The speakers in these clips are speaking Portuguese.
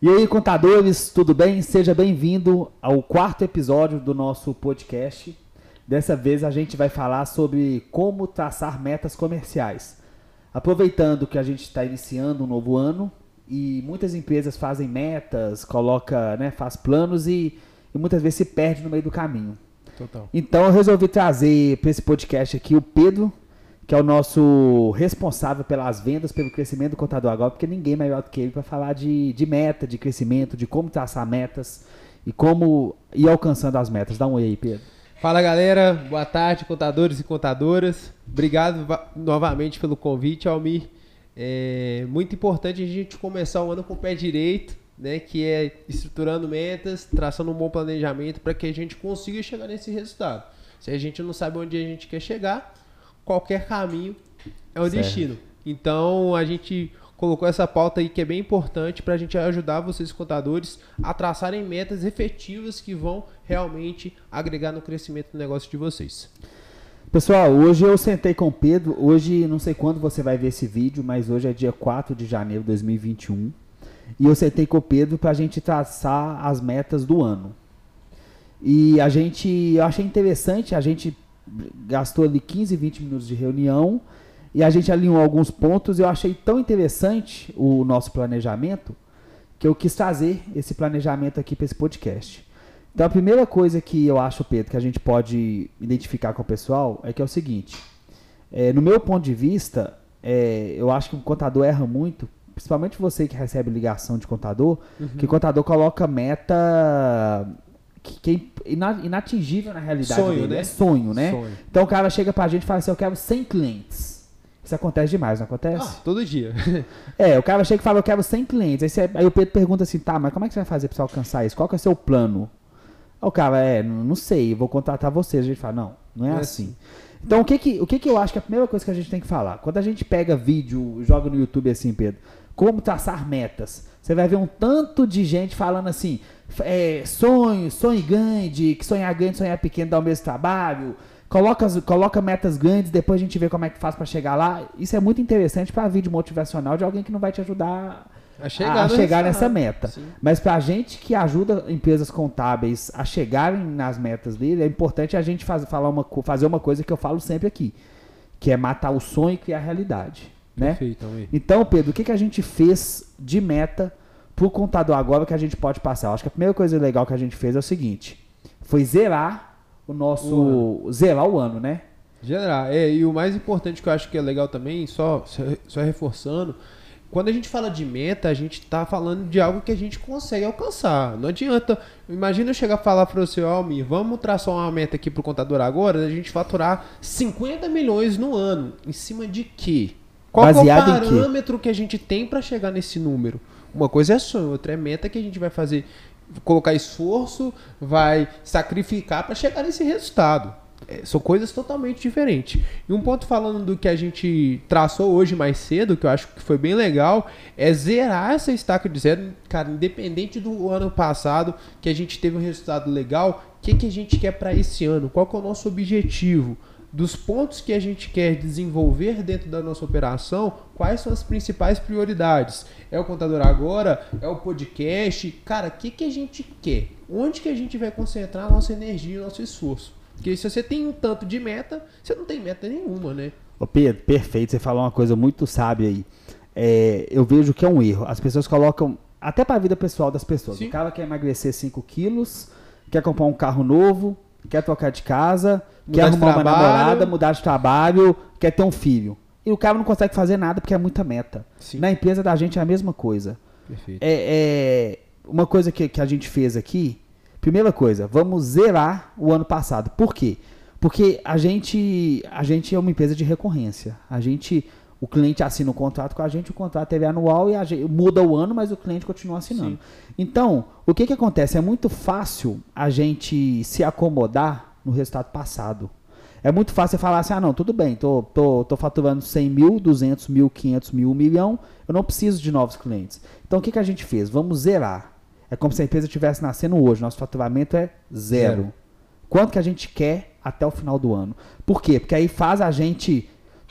E aí, contadores, tudo bem? Seja bem-vindo ao quarto episódio do nosso podcast. Dessa vez a gente vai falar sobre como traçar metas comerciais. Aproveitando que a gente está iniciando um novo ano e muitas empresas fazem metas, coloca, né, faz planos e, e muitas vezes se perde no meio do caminho. Total. Então eu resolvi trazer para esse podcast aqui o Pedro, que é o nosso responsável pelas vendas, pelo crescimento do contador agora, porque ninguém é melhor do que ele para falar de, de meta, de crescimento, de como traçar metas e como ir alcançando as metas. Dá um oi aí, Pedro. Fala galera, boa tarde, contadores e contadoras. Obrigado novamente pelo convite, Almir. É muito importante a gente começar o ano com o pé direito, né? Que é estruturando metas, traçando um bom planejamento para que a gente consiga chegar nesse resultado. Se a gente não sabe onde a gente quer chegar, qualquer caminho é o certo. destino. Então a gente colocou essa pauta aí que é bem importante para a gente ajudar vocês contadores a traçarem metas efetivas que vão realmente agregar no crescimento do negócio de vocês. Pessoal, hoje eu sentei com o Pedro. Hoje, não sei quando você vai ver esse vídeo, mas hoje é dia 4 de janeiro de 2021. E eu sentei com o Pedro para a gente traçar as metas do ano. E a gente, eu achei interessante, a gente gastou ali 15, 20 minutos de reunião e a gente alinhou alguns pontos. Eu achei tão interessante o nosso planejamento que eu quis trazer esse planejamento aqui para esse podcast. Então a primeira coisa que eu acho, Pedro, que a gente pode identificar com o pessoal é que é o seguinte: é, no meu ponto de vista, é, eu acho que o contador erra muito, principalmente você que recebe ligação de contador, uhum. que o contador coloca meta que, é inatingível na realidade sonho, dele. Né? É sonho, né? Sonho. Então o cara chega pra gente e fala assim: Eu quero 100 clientes. Isso acontece demais, não acontece? Ah, todo dia. é, o cara chega e fala: Eu quero 100 clientes. Aí, você, aí o Pedro pergunta assim: Tá, mas como é que você vai fazer pra você alcançar isso? Qual que é o seu plano? Aí o cara, é, não, não sei, vou contratar vocês. A gente fala: Não, não é, é assim. assim. Então, o que que, o que que eu acho que é a primeira coisa que a gente tem que falar? Quando a gente pega vídeo, joga no YouTube assim, Pedro, como traçar metas, você vai ver um tanto de gente falando assim: é, sonho, sonho grande, que sonhar grande, sonhar pequeno dá o mesmo trabalho. Coloca, coloca metas grandes, depois a gente vê como é que faz para chegar lá. Isso é muito interessante para vídeo motivacional de alguém que não vai te ajudar a chegar, a chegar nessa meta. Sim. Mas para a gente que ajuda empresas contábeis a chegarem nas metas dele, é importante a gente faz, falar uma, fazer uma coisa que eu falo sempre aqui, que é matar o sonho e criar a realidade. Né? Perfeito, então, Pedro, o que, que a gente fez de meta para o contador agora que a gente pode passar? Eu acho que a primeira coisa legal que a gente fez é o seguinte: foi zerar o nosso. O zerar o ano, né? Zerar. É, e o mais importante que eu acho que é legal também, só, só reforçando, quando a gente fala de meta, a gente está falando de algo que a gente consegue alcançar. Não adianta. Imagina eu chegar a falar para você, Almir, vamos traçar uma meta aqui para o contador agora, a gente faturar 50 milhões no ano. Em cima de quê? Qual é o parâmetro que a gente tem para chegar nesse número? Uma coisa é sonho, outra é meta que a gente vai fazer, colocar esforço, vai sacrificar para chegar nesse resultado. É, são coisas totalmente diferentes. E um ponto falando do que a gente traçou hoje mais cedo, que eu acho que foi bem legal, é zerar essa estaca de zero. Cara, independente do ano passado, que a gente teve um resultado legal, o que, que a gente quer para esse ano? Qual que é o nosso objetivo? Dos pontos que a gente quer desenvolver dentro da nossa operação, quais são as principais prioridades? É o contador agora? É o podcast? Cara, o que, que a gente quer? Onde que a gente vai concentrar a nossa energia e nosso esforço? Porque se você tem um tanto de meta, você não tem meta nenhuma, né? Ô Pedro, perfeito. Você falou uma coisa muito sábia aí. É, eu vejo que é um erro. As pessoas colocam, até para a vida pessoal das pessoas. Sim. O cara quer emagrecer 5 quilos, quer comprar um carro novo, quer trocar de casa, mudar quer arrumar uma namorada, mudar de trabalho, quer ter um filho. E o cara não consegue fazer nada porque é muita meta. Sim. Na empresa da gente é a mesma coisa. Perfeito. É, é uma coisa que, que a gente fez aqui. Primeira coisa, vamos zerar o ano passado. Por quê? Porque a gente, a gente é uma empresa de recorrência. A gente o cliente assina um contrato com a gente, o contrato é anual e gente, muda o ano, mas o cliente continua assinando. Sim. Então, o que, que acontece? É muito fácil a gente se acomodar no resultado passado. É muito fácil você falar assim, ah não, tudo bem, tô, tô, tô faturando 100 mil, 200 mil, 500 mil, 1 milhão, eu não preciso de novos clientes. Então o que, que a gente fez? Vamos zerar. É como se a empresa estivesse nascendo hoje, nosso faturamento é zero. zero. Quanto que a gente quer até o final do ano? Por quê? Porque aí faz a gente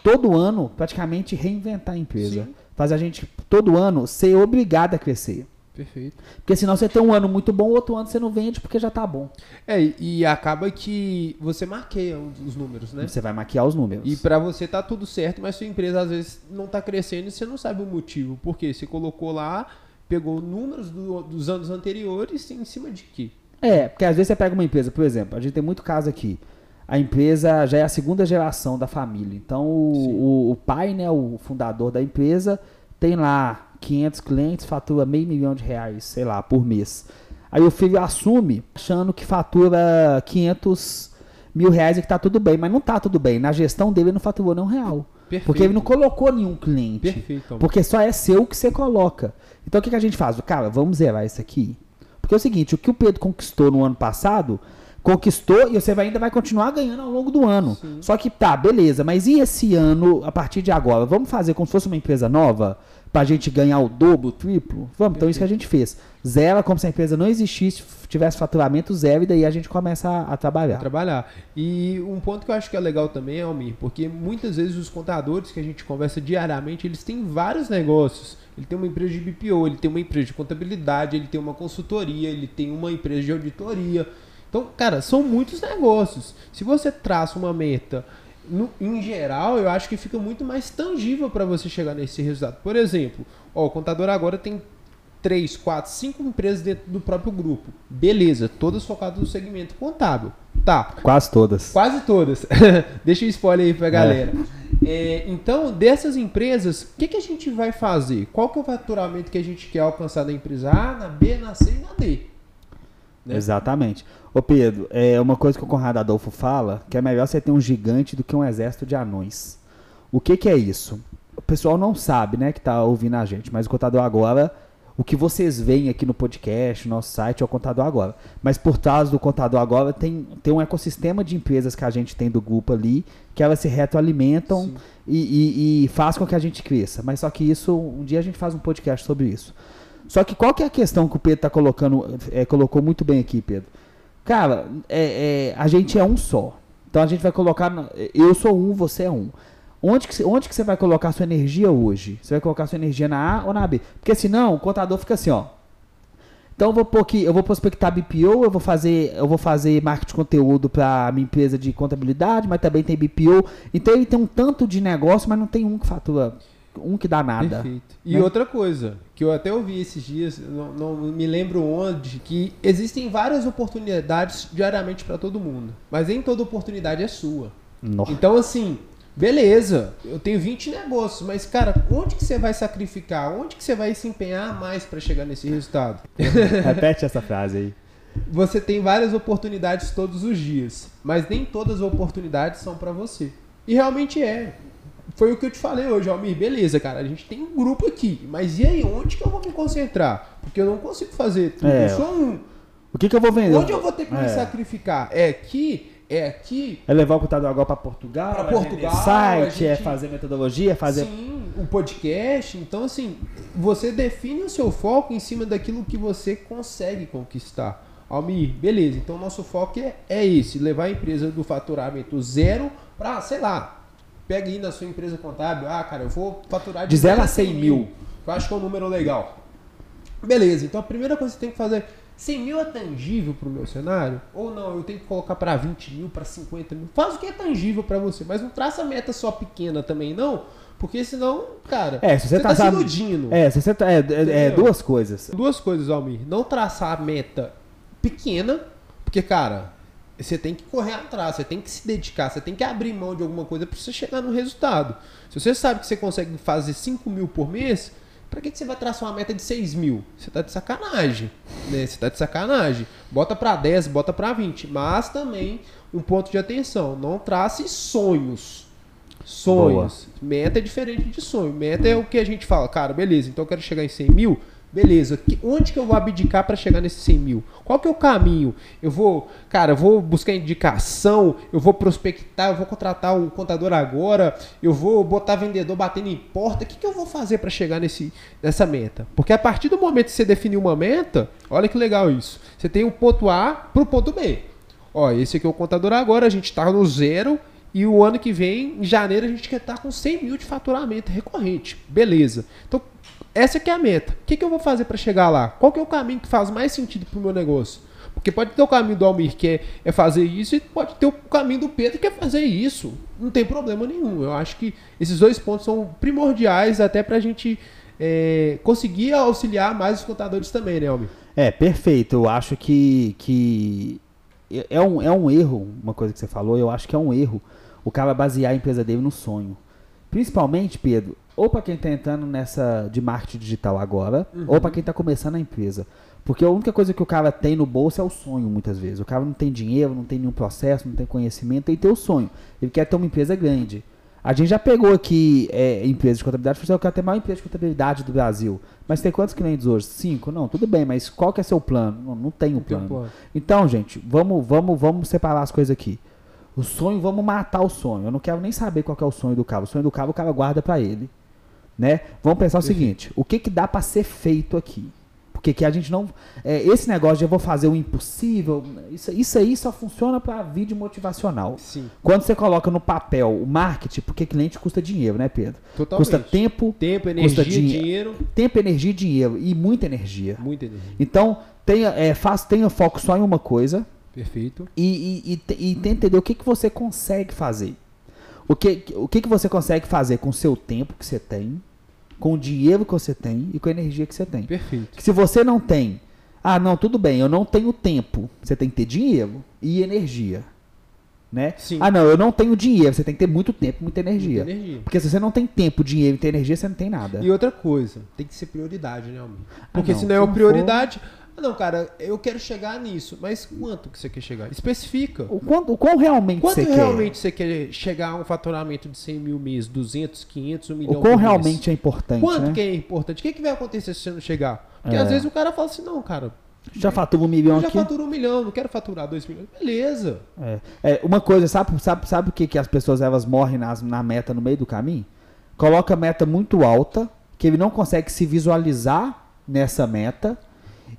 todo ano praticamente reinventar a empresa. Sim. Faz a gente todo ano ser obrigado a crescer. Perfeito. Porque senão você tem um ano muito bom, outro ano você não vende porque já tá bom. É, e acaba que você marqueia os números, né? Você vai maquiar os números. E para você tá tudo certo, mas sua empresa às vezes não tá crescendo e você não sabe o motivo. Por quê? Você colocou lá, pegou números do, dos anos anteriores em cima de quê? É, porque às vezes você pega uma empresa, por exemplo, a gente tem muito caso aqui. A empresa já é a segunda geração da família. Então o, o, o pai, né, o fundador da empresa, tem lá 500 clientes, fatura meio milhão de reais, sei lá, por mês. Aí o filho assume achando que fatura 500 mil reais e que tá tudo bem, mas não tá tudo bem. Na gestão dele não faturou nenhum real. Perfeito. Porque ele não colocou nenhum cliente. Perfeito. Porque só é seu que você coloca. Então o que, que a gente faz? Cara, vamos zerar isso aqui. Porque é o seguinte, o que o Pedro conquistou no ano passado, conquistou e você vai, ainda vai continuar ganhando ao longo do ano. Sim. Só que tá, beleza, mas e esse ano, a partir de agora? Vamos fazer como se fosse uma empresa nova? para a gente ganhar o dobro, o triplo? Vamos, então isso que a gente fez. Zero, como se a empresa não existisse, tivesse faturamento zero, e daí a gente começa a, a trabalhar. A trabalhar. E um ponto que eu acho que é legal também, Almir, porque muitas vezes os contadores que a gente conversa diariamente, eles têm vários negócios. Ele tem uma empresa de BPO, ele tem uma empresa de contabilidade, ele tem uma consultoria, ele tem uma empresa de auditoria. Então, cara, são muitos negócios. Se você traça uma meta no, em geral, eu acho que fica muito mais tangível para você chegar nesse resultado. Por exemplo, ó, o contador agora tem 3, 4, 5 empresas dentro do próprio grupo. Beleza, todas focadas no segmento contábil. Tá. Quase todas. Quase todas. Deixa um spoiler aí pra galera. É. É, então, dessas empresas, o que, que a gente vai fazer? Qual que é o faturamento que a gente quer alcançar na empresa A, na B, na C e na D? Né? Exatamente. Ô Pedro, é uma coisa que o Conrado Adolfo fala, que é melhor você ter um gigante do que um exército de anões. O que, que é isso? O pessoal não sabe, né, que está ouvindo a gente, mas o Contador Agora, o que vocês veem aqui no podcast, no nosso site, é o Contador Agora. Mas por trás do Contador Agora tem, tem um ecossistema de empresas que a gente tem do grupo ali, que elas se retroalimentam e, e, e faz com que a gente cresça. Mas só que isso, um dia a gente faz um podcast sobre isso. Só que qual que é a questão que o Pedro tá colocando, é, colocou muito bem aqui, Pedro? Cara, é, é, a gente é um só. Então a gente vai colocar. Eu sou um, você é um. Onde que, onde que você vai colocar sua energia hoje? Você vai colocar sua energia na A ou na B? Porque senão o contador fica assim, ó. Então eu vou pôr aqui, eu vou prospectar BPO, eu vou fazer, eu vou fazer marketing de conteúdo para minha empresa de contabilidade, mas também tem BPO. Então ele tem um tanto de negócio, mas não tem um que fatura um que dá nada. Perfeito. E né? outra coisa, que eu até ouvi esses dias, não, não me lembro onde, que existem várias oportunidades diariamente para todo mundo. Mas nem toda oportunidade é sua. Nossa. Então, assim, beleza, eu tenho 20 negócios, mas, cara, onde que você vai sacrificar? Onde que você vai se empenhar mais para chegar nesse resultado? Repete essa frase aí. Você tem várias oportunidades todos os dias, mas nem todas as oportunidades são para você. E realmente é foi o que eu te falei hoje, Almir. Beleza, cara, a gente tem um grupo aqui, mas e aí, onde que eu vou me concentrar? Porque eu não consigo fazer tudo, é. eu sou um. O que, que eu vou vender? Onde eu vou ter que é. me sacrificar? É aqui, é aqui. É levar o computador agora para Portugal, para Portugal, site, é gente... é fazer metodologia, fazer. Sim, o podcast. Então, assim, você define o seu foco em cima daquilo que você consegue conquistar. Almir, beleza. Então, nosso foco é, é esse: levar a empresa do faturamento zero para, sei lá, Pega aí na sua empresa contábil, ah, cara, eu vou faturar de, de 0 a 100 mil. Eu acho que é um número legal. Beleza, então a primeira coisa que você tem que fazer, 100 mil é tangível para o meu cenário? Ou não, eu tenho que colocar para 20 mil, para 50 mil? Faz o que é tangível para você, mas não traça meta só pequena também, não. Porque senão, cara, é, se você, você tá, se iludindo. É, se você tá, é, é, é, duas coisas. Duas coisas, Almir. Não traçar a meta pequena, porque, cara, você tem que correr atrás, você tem que se dedicar, você tem que abrir mão de alguma coisa para você chegar no resultado. Se você sabe que você consegue fazer 5 mil por mês, para que, que você vai traçar uma meta de 6 mil? Você está de sacanagem. Né? Você está de sacanagem. Bota para 10, bota para 20. Mas também um ponto de atenção: não trace sonhos. Sonhos. Boa. Meta é diferente de sonho. Meta é o que a gente fala, cara, beleza, então eu quero chegar em 100 mil Beleza, onde que eu vou abdicar para chegar nesses 100 mil? Qual que é o caminho? Eu vou, cara, eu vou buscar indicação, eu vou prospectar, eu vou contratar o contador agora, eu vou botar vendedor batendo em porta. O que, que eu vou fazer para chegar nesse, nessa meta? Porque a partir do momento que você definir uma meta, olha que legal isso. Você tem o ponto A para o ponto B. Ó, esse aqui é o contador agora, a gente está no zero E o ano que vem, em janeiro, a gente quer estar com 100 mil de faturamento recorrente. Beleza. Então, essa que é a meta. O que, que eu vou fazer para chegar lá? Qual que é o caminho que faz mais sentido para o meu negócio? Porque pode ter o caminho do Almir que é, é, fazer isso e pode ter o caminho do Pedro que é fazer isso. Não tem problema nenhum. Eu acho que esses dois pontos são primordiais até para a gente é, conseguir auxiliar mais os contadores também, né, Almir? É, perfeito. Eu acho que, que é, um, é um erro, uma coisa que você falou, eu acho que é um erro o cara basear a empresa dele no sonho. Principalmente, Pedro, ou para quem está entrando nessa de marketing digital agora, uhum. ou para quem está começando a empresa. Porque a única coisa que o cara tem no bolso é o sonho, muitas vezes. O cara não tem dinheiro, não tem nenhum processo, não tem conhecimento, ele tem o sonho. Ele quer ter uma empresa grande. A gente já pegou aqui é, empresas de contabilidade, falou assim, eu quero ter a maior empresa de contabilidade do Brasil. Mas tem quantos clientes hoje? Cinco? Não, tudo bem, mas qual que é seu plano? Não, não tem um plano. plano. Então, gente, vamos, vamos, vamos separar as coisas aqui. O sonho, vamos matar o sonho. Eu não quero nem saber qual é o sonho do cara. O sonho do cara, o cara guarda para ele. Né? Vamos pensar o seguinte: o que, que dá para ser feito aqui? Porque que a gente não. É, esse negócio de eu vou fazer o impossível, isso, isso aí só funciona para vídeo motivacional. Sim. Quando você coloca no papel o marketing, porque cliente custa dinheiro, né, Pedro? Totalmente. Custa tempo, tempo energia, custa dinheiro. Tempo, energia e dinheiro. E muita energia. Muita energia. Então, tenha, é, faz, tenha foco só em uma coisa. Perfeito. E, e, e, e tenta entender o que, que você consegue fazer. O que, o que, que você consegue fazer com o seu tempo que você tem com o dinheiro que você tem e com a energia que você tem. Perfeito. Que se você não tem, ah, não, tudo bem, eu não tenho tempo. Você tem que ter dinheiro e energia. Né? Sim. Ah, não, eu não tenho dinheiro. Você tem que ter muito tempo, muita energia. Muita energia. Porque se você não tem tempo, dinheiro e energia, você não tem nada. E outra coisa, tem que ser prioridade, né, Almir? Porque ah, não, se não é uma prioridade, for... Não, cara, eu quero chegar nisso, mas quanto que você quer chegar? Especifica. O quanto, o quão realmente quanto você quer? realmente você quer chegar a um faturamento de 100 mil mês, 200, 500, 1 milhão O quão realmente é importante, Quanto né? que é importante? O que, que vai acontecer se você não chegar? Porque é. às vezes o cara fala assim, não, cara... Já fatura um milhão já aqui? Já fatura um milhão, não quero faturar dois milhões. Beleza. É. é uma coisa, sabe, sabe, sabe o que, que as pessoas elas morrem nas, na meta no meio do caminho? Coloca a meta muito alta, que ele não consegue se visualizar nessa meta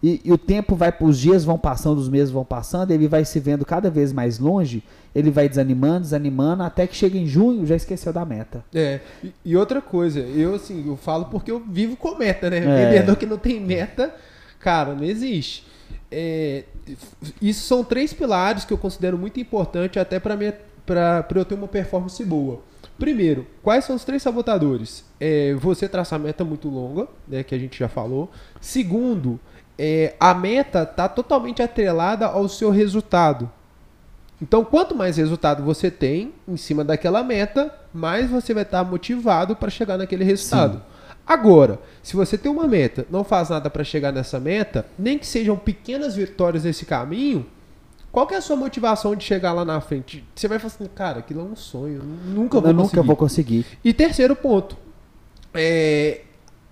e, e, o tempo vai, os dias vão passando, os meses vão passando, ele vai se vendo cada vez mais longe, ele vai desanimando, desanimando, até que chega em junho já esqueceu da meta. É. E, e outra coisa, eu assim, eu falo porque eu vivo com meta, né? É. Vendedor que não tem meta, cara, não existe. É, isso são três pilares que eu considero muito importante até para eu ter uma performance boa. Primeiro, quais são os três sabotadores? É, você traçar meta muito longa, né, que a gente já falou. Segundo, é, a meta está totalmente atrelada ao seu resultado. Então, quanto mais resultado você tem em cima daquela meta, mais você vai estar motivado para chegar naquele resultado. Sim. Agora, se você tem uma meta, não faz nada para chegar nessa meta, nem que sejam pequenas vitórias nesse caminho, qual que é a sua motivação de chegar lá na frente? Você vai falar assim, cara, aquilo é um sonho, nunca vou eu conseguir. nunca vou conseguir. E terceiro ponto, é,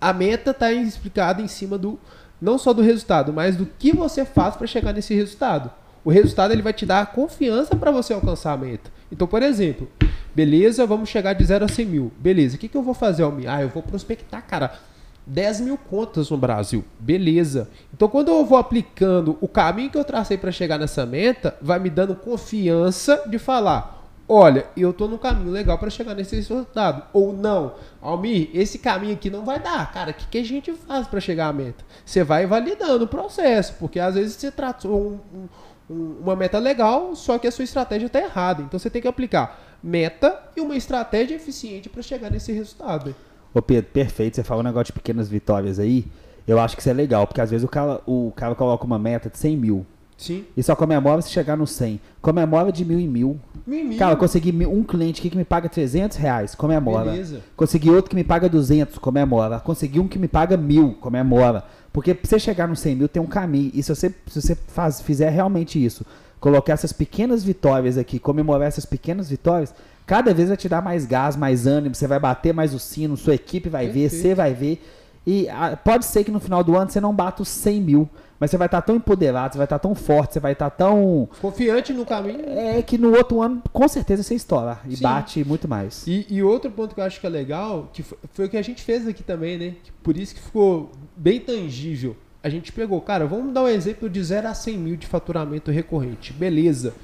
a meta está explicada em cima do não só do resultado, mas do que você faz para chegar nesse resultado. O resultado ele vai te dar confiança para você alcançar a meta. Então, por exemplo, beleza, vamos chegar de 0 a 100 mil. Beleza, o que, que eu vou fazer, Almir? Ah, eu vou prospectar, cara, 10 mil contas no Brasil. Beleza. Então, quando eu vou aplicando o caminho que eu tracei para chegar nessa meta, vai me dando confiança de falar: olha, eu tô no caminho legal para chegar nesse resultado. Ou não, Almir, esse caminho aqui não vai dar. Cara, o que, que a gente faz para chegar à meta? Você vai validando o processo, porque às vezes você tratou um, um, uma meta legal, só que a sua estratégia está errada. Então você tem que aplicar meta e uma estratégia eficiente para chegar nesse resultado. Ô Pedro, perfeito. Você falou um negócio de pequenas vitórias aí. Eu acho que isso é legal, porque às vezes o cara, o cara coloca uma meta de 100 mil. Sim. E só comemora se chegar no 100. Comemora de mil em mil. Mil, mil. Cara, eu consegui um cliente aqui que me paga 300 reais, comemora. Beleza. Consegui outro que me paga 200, comemora. Consegui um que me paga mil, comemora. Porque pra você chegar no 100 mil tem um caminho. E se você, se você faz, fizer realmente isso, colocar essas pequenas vitórias aqui, comemorar essas pequenas vitórias, cada vez vai te dar mais gás, mais ânimo, você vai bater mais o sino, sua equipe vai Perfeito. ver, você vai ver. E a, ah, pode ser que no final do ano você não bata os 100 mil, mas você vai estar tão empoderado, você vai estar tão forte, você vai estar tão. Confiante no caminho. É que no outro ano, com certeza, você estoura e Sim. bate muito mais. E, e, outro ponto que eu acho que é legal, que foi, foi o que a gente fez aqui também, né? Por isso que ficou bem tangível. A gente pegou, cara, vamos dar um exemplo de 0 a 100 mil de faturamento recorrente. Beleza.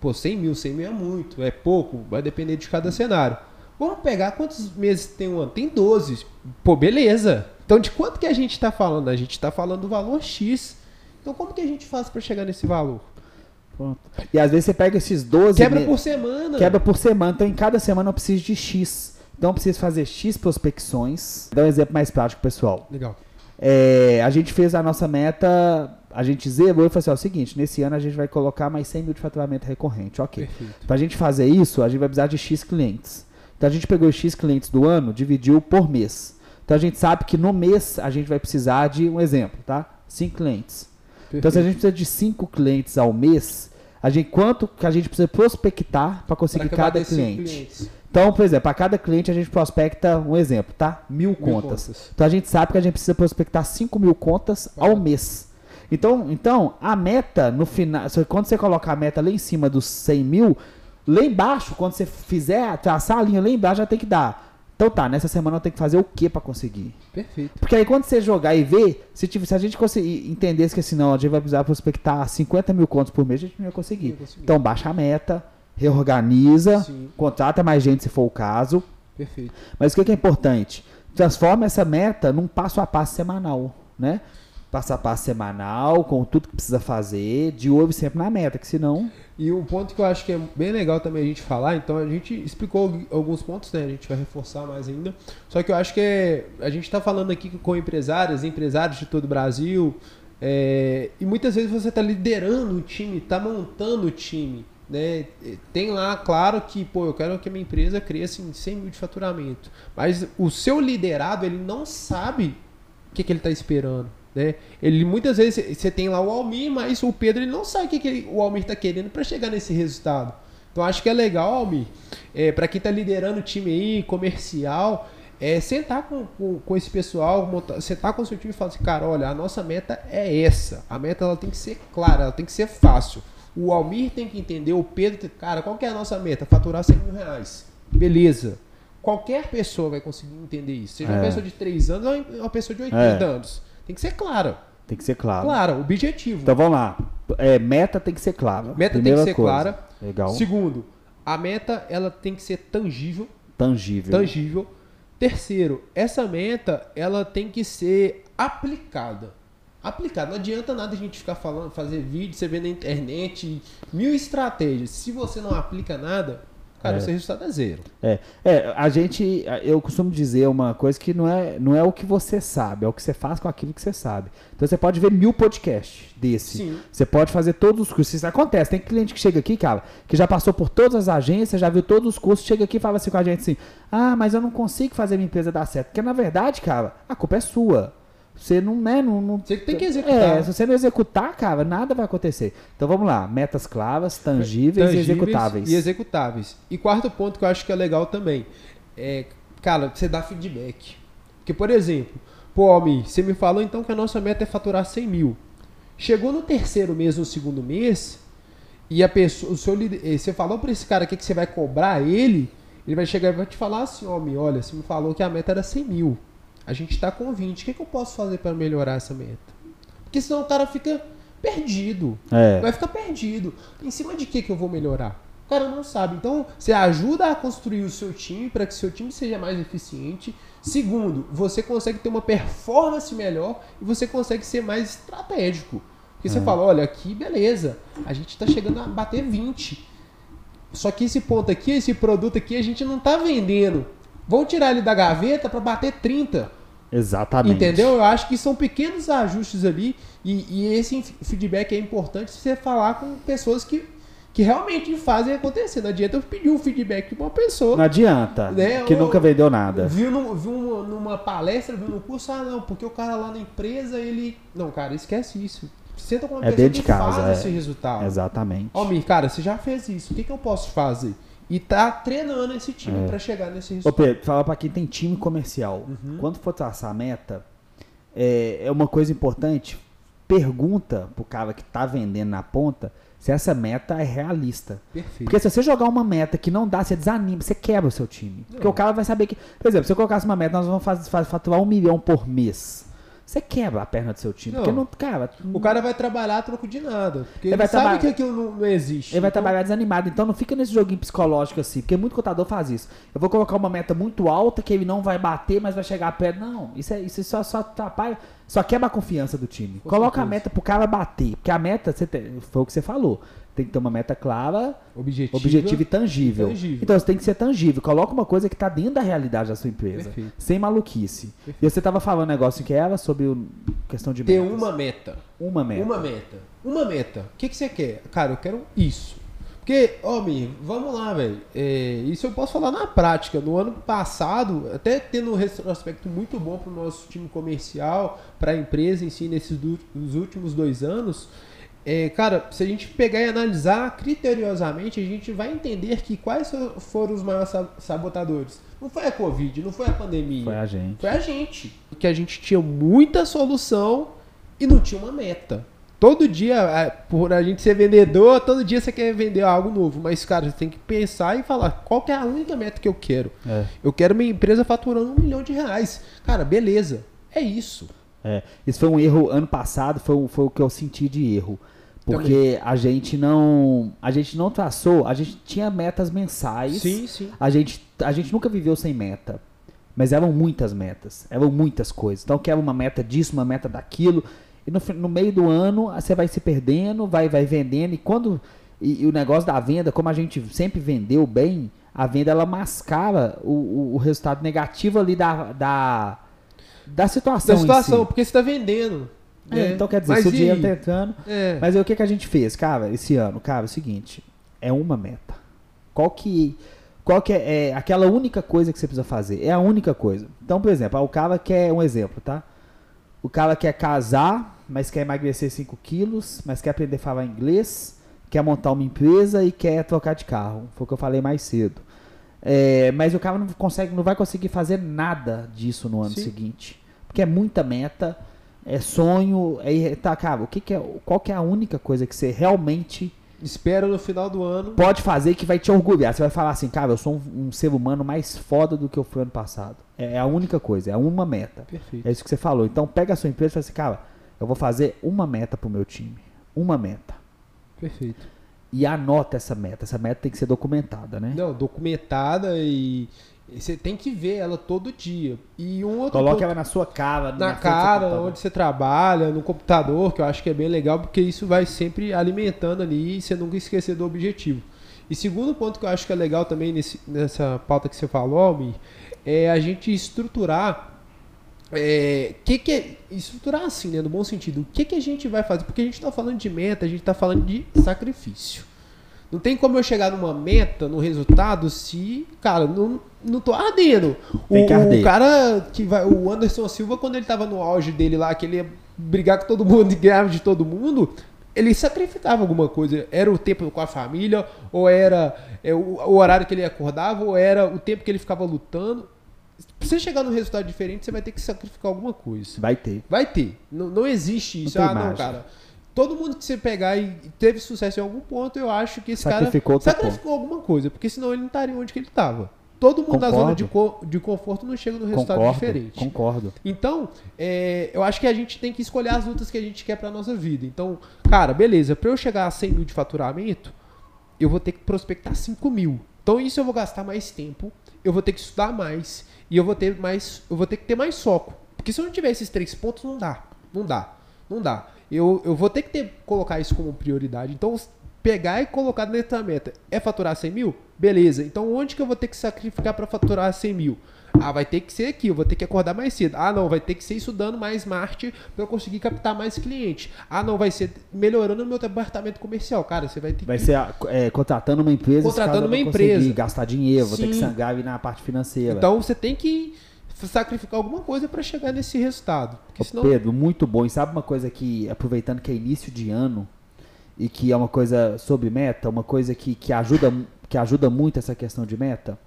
Pô, 100 mil, 100 mil é muito, é pouco, vai depender de cada cenário. Vamos pegar quantos meses tem um ano? Tem 12. Pô, beleza. Então de quanto que a gente está falando? A gente está falando do valor X. Então como que a gente faz para chegar nesse valor? Pronto. E às vezes você pega esses 12. Quebra por semana. Quebra por semana. Então em cada semana eu preciso de X. Então eu preciso fazer X prospecções. Vou dar um exemplo mais prático, pessoal. Legal. É, a gente fez a nossa meta, a gente zerou e falou assim: ó, é o seguinte, nesse ano a gente vai colocar mais 100 mil de faturamento recorrente. Ok. Para a gente fazer isso, a gente vai precisar de X clientes. Então a gente pegou os X clientes do ano, dividiu por mês. Então a gente sabe que no mês a gente vai precisar de um exemplo, tá? 5 clientes. Então se a gente precisa de 5 clientes ao mês, a gente quanto que a gente precisa prospectar para conseguir cada cliente? Então, por exemplo, para cada cliente a gente prospecta um exemplo, tá? Mil, mil contas. contas. Então a gente sabe que a gente precisa prospectar 5 mil contas ao mês. Então, então, a meta no final, quando você coloca a meta lá em cima dos 100 mil, lá embaixo, quando você fizer, traçar a linha lá embaixo, já tem que dar. Então tá, nessa semana eu tenho que fazer o que para conseguir? Perfeito. Porque aí quando você jogar e ver, se, se a gente conseguir entender que assim, não, a gente vai precisar prospectar 50 mil contas por mês, a gente não vai conseguir. conseguir. Então baixa a meta, reorganiza, Sim. contrata mais gente se for o caso. Perfeito. Mas o que é, importante? Transforma essa meta num passo a passo semanal, né? Passo a passo semanal, com tudo que precisa fazer, de olho sempre na meta, que senão. E um ponto que eu acho que é bem legal também a gente falar, então a gente explicou alguns pontos, né? A gente vai reforçar mais ainda. Só que eu acho que é, a gente está falando aqui com empresários, empresários de todo o Brasil, é, e muitas vezes você está liderando o time, está montando o time né, tem lá, claro que, pô, eu quero que a minha empresa cresça em 100 mil de faturamento. Mas o seu liderado, ele não sabe o que, que ele está esperando. Né? Ele muitas vezes você tem lá o Almir, mas o Pedro ele não sabe o que, que ele, o Almir está querendo para chegar nesse resultado. Então acho que é legal, Almir, é, para quem está liderando o time aí, comercial, é sentar com, com, com esse pessoal, montar, sentar com o seu time e falar assim, cara, olha, a nossa meta é essa. A meta ela tem que ser clara, ela tem que ser fácil. O Almir tem que entender, o Pedro, cara, qual que é a nossa meta? Faturar 100 mil reais. Beleza. Qualquer pessoa vai conseguir entender isso. Seja é. uma pessoa de 3 anos ou uma pessoa de 80 é. anos. Tem que ser clara. Tem que ser claro. Claro, objetivo. Então vamos lá. É, meta tem que ser clara. Meta Primeira tem que ser coisa. clara. Legal. Segundo, a meta ela tem que ser tangível. Tangível. Tangível. Terceiro, essa meta ela tem que ser aplicada aplicar. Não adianta nada a gente ficar falando, fazer vídeo, você vê na internet, mil estratégias. Se você não aplica nada, cara, é. o seu resultado é zero. É, é, a gente, eu costumo dizer uma coisa que não é, não é o que você sabe, é o que você faz com aquilo que você sabe. Então você pode ver mil podcasts desse. Sim. Você pode fazer todos os cursos. Isso acontece. Tem cliente que chega aqui, cara, que já passou por todas as agências, já viu todos os cursos, chega aqui e fala assim com a gente assim: ah, mas eu não consigo fazer minha empresa dar certo. Porque na verdade, cara, a culpa é sua. Você não, né, não, não, Você tem que executar. É, se você não executar, cara, nada vai acontecer. Então vamos lá, metas claras, tangíveis, tangíveis e executáveis. E executáveis. E quarto ponto que eu acho que é legal também, é, cara, você dá feedback. Porque, por exemplo, pô, Almi, você me falou então que a nossa meta é faturar 100 mil. Chegou no terceiro mês ou segundo mês, e a pessoa, o seu, eh, você falou para esse cara aqui que você vai cobrar ele, ele vai chegar e vai te falar assim, Almi, olha, você me falou que a meta era 100 mil. A gente está com 20. O que, que eu posso fazer para melhorar essa meta? Porque senão o cara fica perdido. É. Vai ficar perdido. Em cima de que, que eu vou melhorar? O cara não sabe. Então, você ajuda a construir o seu time para que seu time seja mais eficiente. Segundo, você consegue ter uma performance melhor e você consegue ser mais estratégico. Porque é. você fala, olha, aqui beleza, a gente está chegando a bater 20. Só que esse ponto aqui, esse produto aqui, a gente não está vendendo. Vão tirar ele da gaveta para bater 30. Exatamente. Entendeu? Eu acho que são pequenos ajustes ali e, e esse feedback é importante se você falar com pessoas que, que realmente fazem acontecer. Não adianta eu pedir um feedback de uma pessoa. Não adianta. Né? Que nunca vendeu nada. Viu, viu numa palestra, viu no curso, ah, não, porque o cara lá na empresa, ele. Não, cara, esquece isso. Senta com uma é pessoa de casa, faz é. esse resultado. Exatamente. Ó, Mir, cara, você já fez isso. O que, que eu posso fazer? E tá treinando esse time é. para chegar nesse resultado. Ô Pedro, fala para quem tem time comercial. Uhum. Quando for traçar a meta, é, é uma coisa importante. Pergunta pro cara que tá vendendo na ponta se essa meta é realista. Perfeito. Porque se você jogar uma meta que não dá, você desanima, você quebra o seu time. Porque o cara vai saber que. Por exemplo, se eu colocasse uma meta, nós vamos fazer, faturar um milhão por mês. Você quebra a perna do seu time. Não. Porque não, cara, o cara vai trabalhar a troco de nada. Porque ele, ele sabe que aquilo não, não existe. Ele então... vai trabalhar desanimado. Então não fica nesse joguinho psicológico assim. Porque muito contador faz isso. Eu vou colocar uma meta muito alta que ele não vai bater, mas vai chegar perto. Não, isso, é, isso só, só atrapalha. Só quebra a confiança do time. Com Coloca certeza. a meta pro cara bater. Porque a meta, você tem, foi o que você falou tem que ter uma meta clara, objetiva, objetiva e tangível. tangível. Então você tem que ser tangível. Coloca uma coisa que está dentro da realidade da sua empresa. Perfeito. Sem maluquice. Perfeito. E você estava falando um negócio que era sobre o, questão de Ter uma meta. Uma meta. Uma meta. Uma meta. O que, que você quer? Cara, eu quero isso. Porque, Mi, vamos lá, velho. É, isso eu posso falar na prática. No ano passado, até tendo um retrospecto muito bom para o nosso time comercial, para a empresa em si, nesses do, nos últimos dois anos, é, cara, se a gente pegar e analisar criteriosamente, a gente vai entender que quais foram os maiores sabotadores. Não foi a Covid, não foi a pandemia. Foi a gente. Foi a gente. Porque a gente tinha muita solução e não tinha uma meta. Todo dia, por a gente ser vendedor, todo dia você quer vender algo novo. Mas, cara, você tem que pensar e falar qual é a única meta que eu quero. É. Eu quero minha empresa faturando um milhão de reais. Cara, beleza. É isso. É, isso foi um erro ano passado, foi, foi o que eu senti de erro. Porque Também. a gente não. A gente não traçou, a gente tinha metas mensais. Sim, sim. A gente, a gente nunca viveu sem meta. Mas eram muitas metas. Eram muitas coisas. Então quero uma meta disso, uma meta daquilo. E no, no meio do ano você vai se perdendo, vai, vai vendendo. E quando. E, e o negócio da venda, como a gente sempre vendeu bem, a venda ela mascara o, o, o resultado negativo ali da, da, da situação. Da situação, si. porque você está vendendo. É, é, então quer dizer, seu dinheiro tá entrando. É. Mas aí o que, que a gente fez, cara, esse ano? Cara, é o seguinte, é uma meta. Qual que. Qual que é, é, aquela única coisa que você precisa fazer? É a única coisa. Então, por exemplo, o cara quer um exemplo, tá? O cara quer casar, mas quer emagrecer 5 quilos, mas quer aprender a falar inglês, quer montar uma empresa e quer trocar de carro. Foi o que eu falei mais cedo. É, mas o cara não consegue, não vai conseguir fazer nada disso no ano Sim. seguinte. Porque é muita meta é sonho, é tá, cara, o que, que é, qual que é a única coisa que você realmente espera no final do ano pode fazer que vai te orgulhar. Você vai falar assim, cara, eu sou um, um ser humano mais foda do que eu fui ano passado. É, é a única coisa, é uma meta. Perfeito. É isso que você falou. Então pega a sua empresa e fala assim, cara, eu vou fazer uma meta pro meu time, uma meta. Perfeito. E anota essa meta. Essa meta tem que ser documentada, né? Não, documentada e você tem que ver ela todo dia. E um outro Coloque ponto, ela na sua cara. Na, na cara, onde você trabalha, no computador, que eu acho que é bem legal, porque isso vai sempre alimentando ali e você nunca esquecer do objetivo. E segundo ponto que eu acho que é legal também nesse, nessa pauta que você falou, Almir, é a gente estruturar. É, que que é, estruturar assim, né, no bom sentido. O que, que a gente vai fazer? Porque a gente está falando de meta, a gente está falando de sacrifício. Não tem como eu chegar numa meta, no resultado, se, cara, não, não tô ardendo. O, o, cara que vai. O Anderson Silva, quando ele tava no auge dele lá, que ele ia brigar com todo mundo e ganhar de todo mundo, ele sacrificava alguma coisa. Era o tempo com a família, ou era é, o, o, horário que ele acordava, ou era o tempo que ele ficava lutando. Pra você chegar num resultado diferente, você vai ter que sacrificar alguma coisa. Vai ter. Vai ter. Não, não existe isso. Não ah, não, cara todo mundo que você pegar e teve sucesso em algum ponto, eu acho que esse sacrificou cara sacrificou alguma coisa, porque senão ele não estaria onde que ele estava. Todo mundo concordo. na zona de, co de conforto não chega no resultado concordo, diferente. Concordo. Então, é, eu acho que a gente tem que escolher as lutas que a gente quer para nossa vida. Então, cara, beleza, para eu chegar a 100 mil de faturamento, eu vou ter que prospectar 5 mil. Então, isso eu vou gastar mais tempo, eu vou ter que estudar mais e eu vou ter mais, eu vou ter que ter mais foco. Porque se eu não tiver esses três pontos, não dá. Não dá. Não dá eu, eu vou ter que ter, colocar isso como prioridade. Então, pegar e colocar dentro da meta é faturar 100 mil? Beleza. Então, onde que eu vou ter que sacrificar para faturar 100 mil? Ah, vai ter que ser aqui, eu vou ter que acordar mais cedo. Ah, não, vai ter que ser estudando mais marketing para eu conseguir captar mais clientes. Ah, não, vai ser melhorando o meu departamento comercial. Cara, você vai ter vai que... ser é, contratando uma empresa. Contratando uma empresa. gastar dinheiro, Sim. vou ter que sangrar na parte financeira. Então, você tem que sacrificar alguma coisa para chegar nesse resultado. Senão... Pedro, muito bom. E sabe uma coisa que, aproveitando que é início de ano e que é uma coisa sobre meta, uma coisa que, que, ajuda, que ajuda muito essa questão de meta?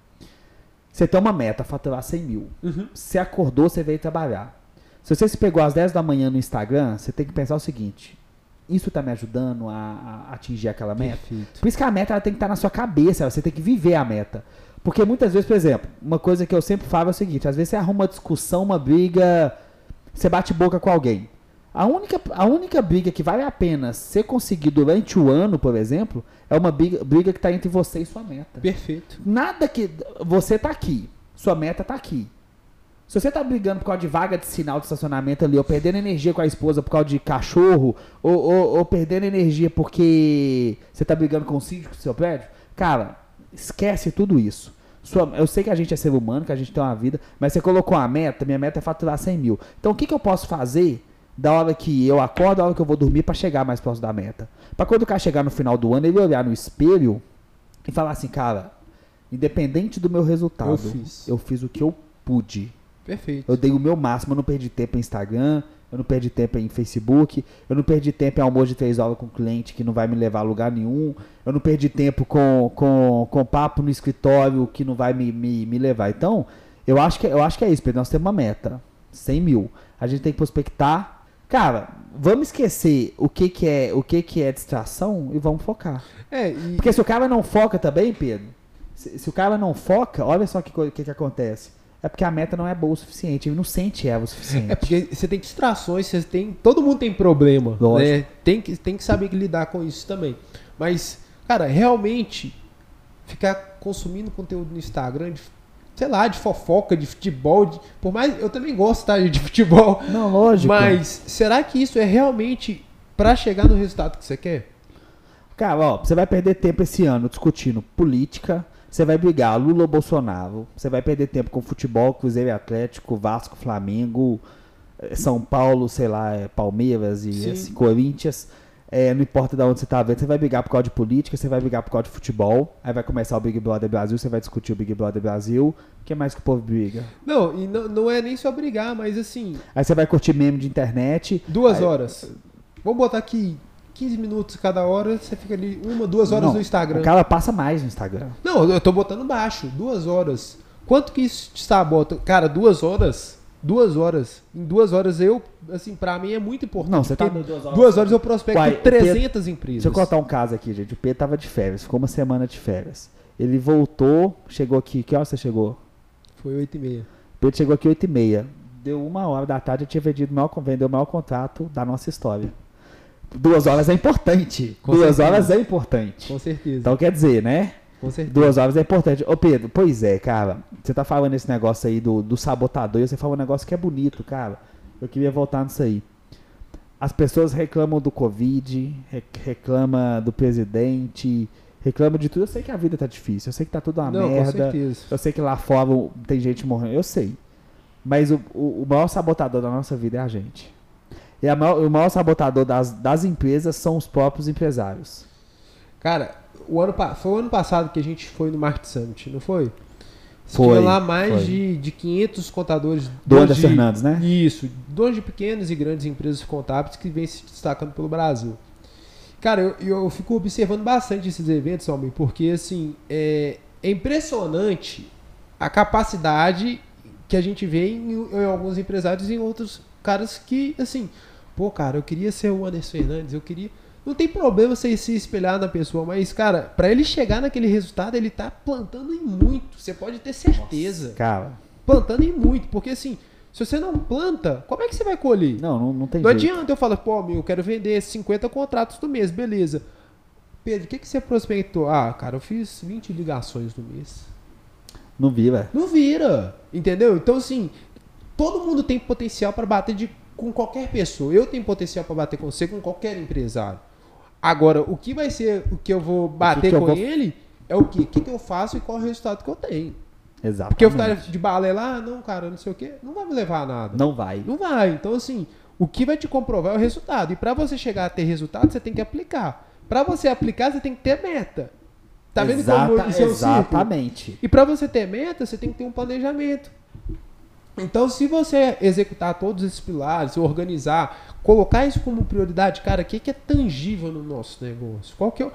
Você tem uma meta, faturar 100 mil. Uhum. Você acordou, você veio trabalhar. Se você se pegou às 10 da manhã no Instagram, você tem que pensar o seguinte: isso está me ajudando a, a, atingir aquela meta? Perfeito. Por isso que a meta ela tem que estar tá na sua cabeça, você tem que viver a meta. Porque muitas vezes, por exemplo, uma coisa que eu sempre falo é o seguinte: às vezes você arruma uma discussão, uma briga você bate boca com alguém. A única, a única briga que vale a pena ser conseguir durante o ano, por exemplo, é uma briga, briga que está entre você e sua meta. Perfeito. Nada que. Você está aqui, sua meta está aqui. Se você tá brigando por causa de vaga de sinal de estacionamento ali, ou perdendo energia com a esposa por causa de cachorro, ou, ou, ou perdendo energia porque você tá brigando com o síndico do seu prédio, cara, esquece tudo isso. Sua, eu sei que a gente é ser humano, que a gente tem uma vida, mas você colocou uma meta, minha meta é faturar 100 mil. Então o que, que eu posso fazer da hora que eu acordo, da hora que eu vou dormir para chegar mais próximo da meta? Para quando o cara chegar no final do ano, ele olhar no espelho e falar assim, cara, independente do meu resultado, eu fiz, eu fiz o que eu pude. Perfeito. Eu dei o meu máximo, eu não perdi tempo em Instagram, eu não perdi tempo em Facebook, eu não perdi tempo em almoço de três horas com cliente que não vai me levar a lugar nenhum, eu não perdi tempo com, com, com papo no escritório que não vai me, me, me levar. Então, eu acho, que, eu acho que é isso, Pedro. Nós temos uma meta, 100 mil. A gente tem que prospectar. Cara, vamos esquecer o que, que é o que, que é distração e vamos focar. É, e... Porque se o cara não foca também, Pedro, se, se o cara não foca, olha só o que, que, que acontece é porque a meta não é boa o suficiente, ele não sente ela o suficiente. É porque você tem distrações, você tem, todo mundo tem problema, né? Tem que, tem que saber lidar com isso também. Mas, cara, realmente ficar consumindo conteúdo no Instagram de, sei lá, de fofoca, de futebol, de, por mais eu também gosto tá, de futebol. Não, lógico. Mas será que isso é realmente para chegar no resultado que você quer? Cara, ó, você vai perder tempo esse ano discutindo política, você vai brigar Lula ou Bolsonaro. Você vai perder tempo com futebol, Cruzeiro Atlético, Vasco, Flamengo, eh, São Paulo, sei lá, é Palmeiras e esse, Corinthians. É, não importa de onde você está vendo, você vai brigar por causa de política, você vai brigar por causa de futebol. Aí vai começar o Big Brother Brasil, você vai discutir o Big Brother Brasil. O que mais que o povo briga? Não, e não, não é nem só brigar, mas assim. Aí você vai curtir meme de internet. Duas aí... horas. Vamos botar aqui 15 minutos cada hora, você fica ali uma, duas horas não, no Instagram. O cara passa mais no Instagram. Não, eu tô botando baixo, duas horas. Quanto que isso te sabota? Cara, duas horas. Duas horas. Em duas horas eu, assim, pra mim é muito importante. Não, você tá duas horas. Duas horas eu prospecto Uai, 300 Pedro, empresas. Deixa eu contar um caso aqui, gente. O Pedro tava de férias, ficou uma semana de férias. Ele voltou, chegou aqui. Que hora você chegou? Foi 8 e meia. O Pedro chegou aqui 8 e meia. Deu uma hora da tarde, eu tinha vendido o maior, vendeu o maior contrato da nossa história duas horas é importante. Com duas certeza. horas é importante. Com certeza. Então quer dizer, né? Com certeza. Duas horas é importante. Ô Pedro, pois é, cara. Você tá falando esse negócio aí do, do sabotador e você fala um negócio que é bonito, cara. Eu queria voltar nisso aí. As pessoas reclamam do Covid, reclamam do presidente, reclamam de tudo. Eu sei que a vida tá difícil, eu sei que tá tudo uma Não, merda. Eu sei que lá fora tem gente morrendo, eu sei. Mas o, o, o maior sabotador da nossa vida é a gente. E maior, o maior sabotador das, das empresas são os próprios empresários. Cara, o ano, foi o ano passado que a gente foi no Market Summit, não foi? Foi. Tinha lá mais de, de 500 contadores. Do Anderson Fernandes, né? Isso. Dois de pequenas e grandes empresas contábeis que vêm se destacando pelo Brasil. Cara, eu, eu fico observando bastante esses eventos, homem, porque assim, é, é impressionante a capacidade que a gente vê em, em alguns empresários e em outros caras que, assim, Pô, cara, eu queria ser o Anderson Fernandes, eu queria. Não tem problema você se espelhar na pessoa, mas, cara, para ele chegar naquele resultado, ele tá plantando em muito. Você pode ter certeza. Nossa, cara. Plantando em muito, porque assim, se você não planta, como é que você vai colher? Não, não, não tem Não jeito. adianta eu falar, pô, meu, eu quero vender 50 contratos do mês, beleza. Pedro, o que, que você prospectou? Ah, cara, eu fiz 20 ligações no mês. Não vira. Não vira. Entendeu? Então, assim, todo mundo tem potencial para bater de com qualquer pessoa. Eu tenho potencial para bater com você com qualquer empresário. Agora, o que vai ser o que eu vou bater que que com vou... ele é o que? O que, que eu faço e qual é o resultado que eu tenho. Exato. Porque eu ficar de balela, ah, não, cara, não sei o quê, não vai me levar a nada. Não vai. Não vai. Então, assim, o que vai te comprovar é o resultado. E para você chegar a ter resultado, você tem que aplicar. Para você aplicar, você tem que ter meta. Tá vendo Exata, como isso é Exatamente. E para você ter meta, você tem que ter um planejamento. Então, se você executar todos esses pilares, organizar, colocar isso como prioridade, cara, o que, que é tangível no nosso negócio? Qual que é,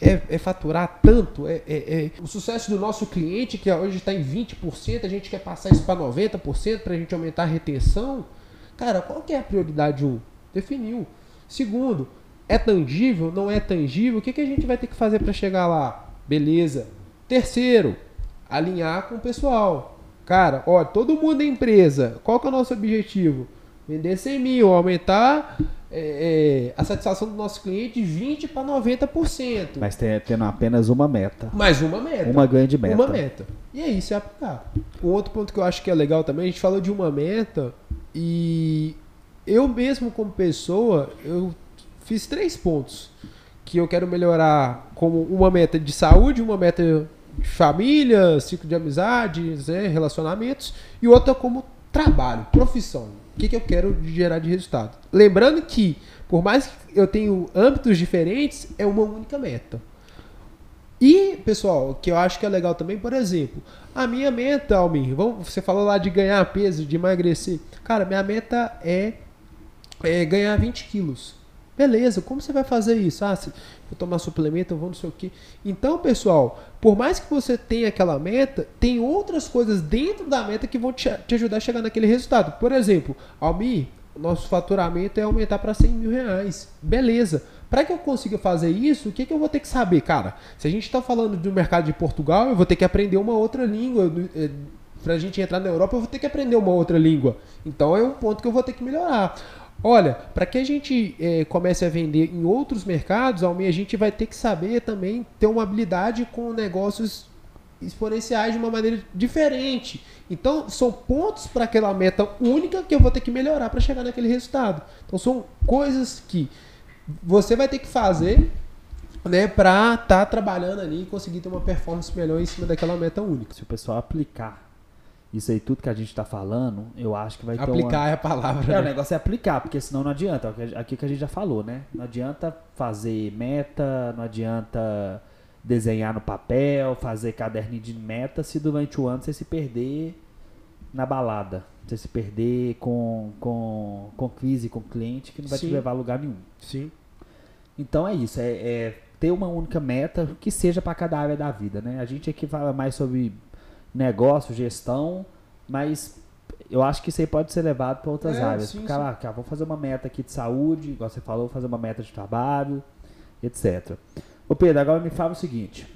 é, é faturar tanto? É, é, é, o sucesso do nosso cliente, que hoje está em 20%, a gente quer passar isso para 90% para a gente aumentar a retenção. Cara, qual que é a prioridade 1? Um? Definiu. Segundo, é tangível? Não é tangível? O que, que a gente vai ter que fazer para chegar lá? Beleza. Terceiro, alinhar com o pessoal. Cara, ó, todo mundo é empresa. Qual que é o nosso objetivo? Vender 100 mil, aumentar é, é, a satisfação do nosso cliente de 20% para 90%. Mas tendo apenas uma meta. Mais uma meta. Uma grande meta. Uma meta. E é isso, é aplicar. Um outro ponto que eu acho que é legal também, a gente falou de uma meta e eu mesmo como pessoa, eu fiz três pontos que eu quero melhorar como uma meta de saúde, uma meta de família, ciclo de amizades, né, relacionamentos e outra como trabalho, profissão. O que, que eu quero gerar de resultado? Lembrando que, por mais que eu tenha âmbitos diferentes, é uma única meta. E, pessoal, que eu acho que é legal também, por exemplo, a minha meta, Almir, vamos, você falou lá de ganhar peso, de emagrecer. Cara, minha meta é, é ganhar 20 quilos. Beleza, como você vai fazer isso? Ah, se eu tomar suplemento, eu vou não sei o quê. Então, pessoal, por mais que você tenha aquela meta, tem outras coisas dentro da meta que vão te, ajudar a chegar naquele resultado. Por exemplo, Almir, nosso faturamento é aumentar para 100 mil reais. Beleza. Para que eu consiga fazer isso, o que, que eu vou ter que saber? Cara, se a gente está falando do mercado de Portugal, eu vou ter que aprender uma outra língua. Eh, para a gente entrar na Europa, eu vou ter que aprender uma outra língua. Então é um ponto que eu vou ter que melhorar. Olha, para que a gente é, comece a vender em outros mercados, a gente vai ter que saber também ter uma habilidade com negócios exponenciais de uma maneira diferente. Então, são pontos para aquela meta única que eu vou ter que melhorar para chegar naquele resultado. Então, são coisas que você vai ter que fazer né, para estar tá trabalhando ali e conseguir ter uma performance melhor em cima daquela meta única. Se o pessoal aplicar isso aí, tudo que a gente está falando, eu acho que vai aplicar ter Aplicar uma... é a palavra. É, né? o negócio é aplicar, porque senão não adianta. É aqui que a gente já falou, né? Não adianta fazer meta, não adianta desenhar no papel, fazer caderninho de meta, se durante o ano você se perder na balada. Você se perder com, com, com crise, com cliente, que não vai Sim. te levar a lugar nenhum. Sim. Então é isso, é, é ter uma única meta que seja para cada área da vida, né? A gente aqui fala mais sobre negócio, gestão, mas eu acho que isso aí pode ser levado para outras é, áreas. Sim, Ficar lá, vou fazer uma meta aqui de saúde, igual você falou, vou fazer uma meta de trabalho, etc. Ô Pedro, agora me fala o seguinte.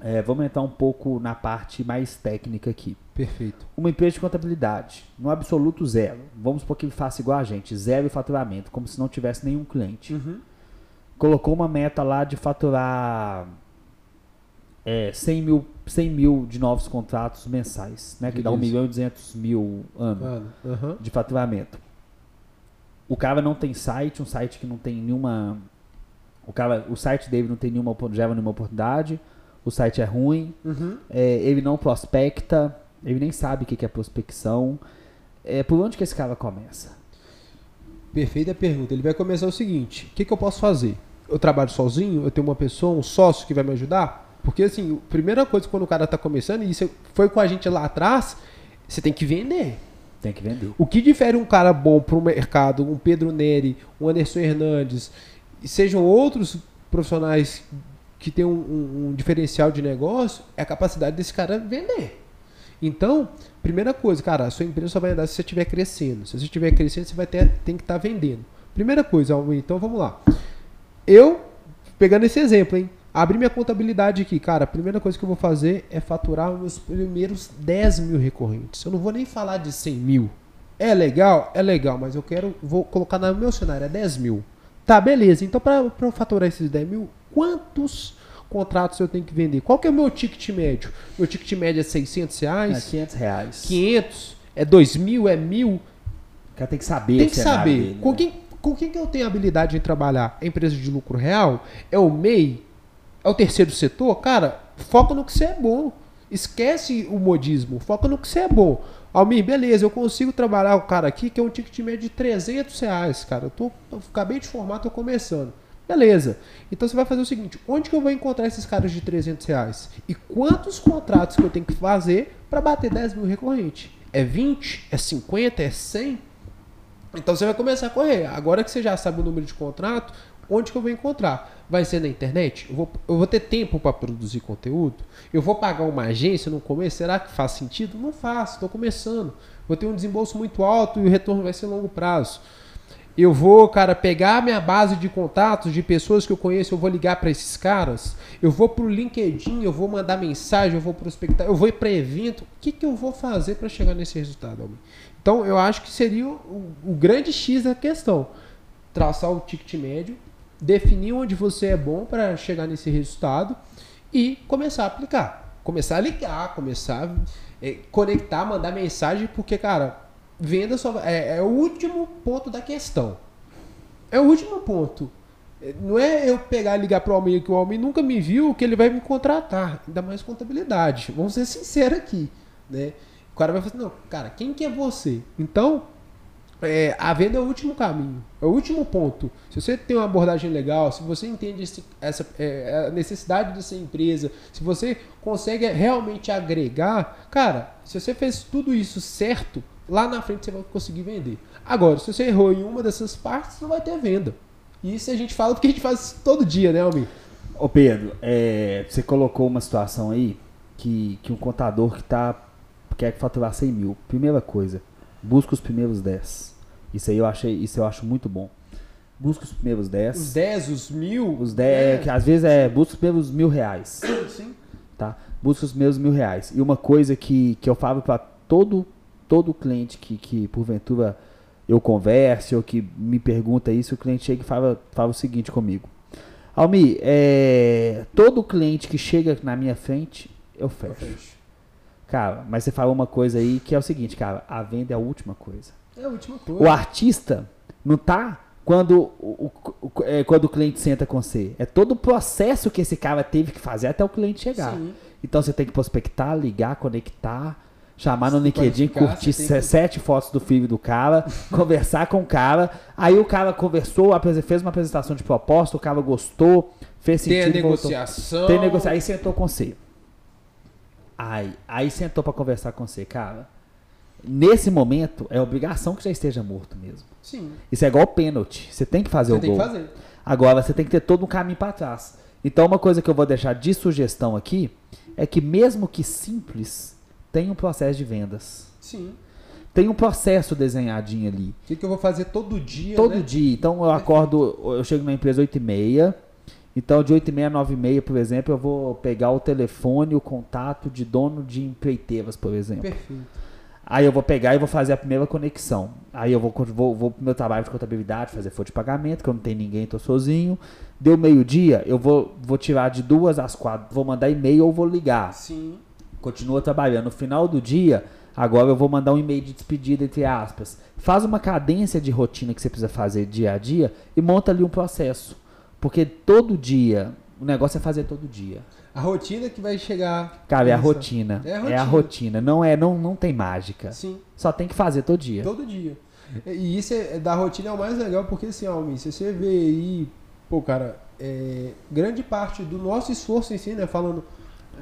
É, vamos entrar um pouco na parte mais técnica aqui. Perfeito. Uma empresa de contabilidade, no absoluto zero. Vamos supor que ele faça igual a gente, zero faturamento, como se não tivesse nenhum cliente. Uhum. Colocou uma meta lá de faturar é, 100, mil, 100 mil de novos contratos mensais, né? Que Isso. dá 1 milhão e 200 mil ano uhum. de faturamento. O cara não tem site, um site que não tem nenhuma. O, cara, o site dele não tem nenhuma, gera nenhuma oportunidade, o site é ruim, uhum. é, ele não prospecta, ele nem sabe o que é prospecção. É, por onde que esse cara começa? Perfeita pergunta. Ele vai começar o seguinte: o que, que eu posso fazer? Eu trabalho sozinho? Eu tenho uma pessoa, um sócio que vai me ajudar? Porque, assim, a primeira coisa quando o cara tá começando, e isso foi com a gente lá atrás, você tem que vender. Tem que vender. O que difere um cara bom para o mercado, um Pedro Neri, um Anderson Hernandes, e sejam outros profissionais que têm um, um, um, diferencial de negócio, é a capacidade desse cara vender. Então, primeira coisa, cara, a sua empresa só vai andar se você estiver crescendo. Se você estiver crescendo, você vai ter tem que estar tá vendendo. Primeira coisa, então vamos lá. Eu, pegando esse exemplo, hein? Abri minha contabilidade aqui, cara. A primeira coisa que eu vou fazer é faturar os meus primeiros 10 mil recorrentes. Eu não vou nem falar de 100 mil. É legal? É legal, mas eu quero, vou colocar no meu cenário, é 10 mil. Tá, beleza. Então, para eu faturar esses 10 mil, quantos contratos eu tenho que vender? Qual que é o meu ticket médio? Meu ticket médio é 600 reais? É 500 reais. 500? É 2 mil? É mil? O cara tem que saber. Tem que saber. Dele, com, né? quem, com quem que eu tenho habilidade em trabalhar? É empresa de lucro real? É o MEI? É o terceiro setor, cara, foca no que você é bom. Esquece o modismo, foca no que você é bom. Almir, beleza, eu consigo trabalhar o cara aqui que é um ticket médio de 300 reais, cara. Eu, tô, eu acabei de formar, tô começando. Beleza. Então você vai fazer o seguinte: onde que eu vou encontrar esses caras de 300 reais? E quantos contratos que eu tenho que fazer para bater 10 mil recorrente? É 20? É 50? É 100? Então você vai começar a correr. Agora que você já sabe o número de contrato, onde que eu vou encontrar? Vai ser na internet? Eu vou, eu vou ter tempo para produzir conteúdo? Eu vou pagar uma agência no começo? Será que faz sentido? Não faço, estou começando. Vou ter um desembolso muito alto e o retorno vai ser longo prazo. Eu vou, cara, pegar minha base de contatos de pessoas que eu conheço, eu vou ligar para esses caras. Eu vou pro LinkedIn, eu vou mandar mensagem, eu vou prospectar, eu vou ir para evento. O que, que eu vou fazer para chegar nesse resultado? Então, eu acho que seria o, o grande X da questão. Traçar o ticket médio, definir onde você é bom para chegar nesse resultado e começar a aplicar. Começar a ligar, começar a é, conectar, mandar mensagem, porque, cara, venda só é, é o último ponto da questão. É o último ponto. É, não é eu pegar e ligar para o Almir que o Almir nunca me viu, que ele vai me contratar. Ainda mais contabilidade. Vamos ser sinceros aqui. Né? O cara vai falar assim, não, cara, quem que é você? Então, é, a venda é o último caminho, é o último ponto. Se você tem uma abordagem legal, se você entende esse, essa é, a necessidade dessa empresa, se você consegue realmente agregar, cara, se você fez tudo isso certo, lá na frente você vai conseguir vender. Agora, se você errou em uma dessas partes, não vai ter venda. E isso a gente fala porque a gente faz todo dia, né, Almir? Ô Pedro, é, você colocou uma situação aí que, que um contador que tá, quer faturar 100 mil. Primeira coisa, busca os primeiros 10. Isso aí eu achei, isso eu acho muito bom. Busca os primeiros 10. Os 10, os mil? Os 10, é, que às vezes é, busca os primeiros mil reais. Sim. Tá? Busca os primeiros mil reais. E uma coisa que, que eu falo para todo, todo cliente que, que porventura eu converse ou que me pergunta isso, o cliente chega e fala, fala o seguinte comigo. Almi, é, todo cliente que chega na minha frente, eu fecho. eu fecho. Cara, mas você falou uma coisa aí que é o seguinte, cara, a venda é a última coisa. É a última coisa. O artista não tá quando o, o, é, quando o cliente senta com você. É todo o processo que esse cara teve que fazer até o cliente chegar. Sim. Então você tem que prospectar, ligar, conectar, chamar no LinkedIn, curtir que... sete fotos do filho do cara, conversar com o cara. Aí o cara conversou, fez uma apresentação de proposta, o cara gostou, fez sentido. Tem a negociação. Tem negociação. Aí sentou com você. Aí, aí sentou para conversar com você, cara. Nesse momento, é obrigação que já esteja morto mesmo. Sim. Isso é igual pênalti. Você tem que fazer você o tem gol. Que fazer. Agora, você tem que ter todo um caminho para trás. Então, uma coisa que eu vou deixar de sugestão aqui é que, mesmo que simples, tem um processo de vendas. Sim. Tem um processo desenhadinho ali. O que, que eu vou fazer todo dia? Todo né? dia. Então eu acordo, eu chego na empresa 8 e meia. Então de 8 e meia a 9 e meia, por exemplo, eu vou pegar o telefone, o contato de dono de empreiteiras, por exemplo. Perfeito. Aí eu vou pegar e vou fazer a primeira conexão. Aí eu vou, vou, vou pro meu trabalho de contabilidade, fazer folha de pagamento, que eu não tenho ninguém, tô sozinho. Deu meio-dia, eu vou, vou tirar de duas às quatro, vou mandar e-mail ou vou ligar. Sim continua trabalhando. No final do dia, agora eu vou mandar um e-mail de despedida, entre aspas. Faz uma cadência de rotina que você precisa fazer dia a dia e monta ali um processo. Porque todo dia, o negócio é fazer todo dia. A rotina que vai chegar. Cara, é a rotina. É a rotina. É a rotina. Não, é, não, não tem mágica. Sim. Só tem que fazer todo dia. Todo dia. E isso é, da rotina é o mais legal, porque assim, Almin, se você vê aí, pô, cara, é, grande parte do nosso esforço em si, né? Falando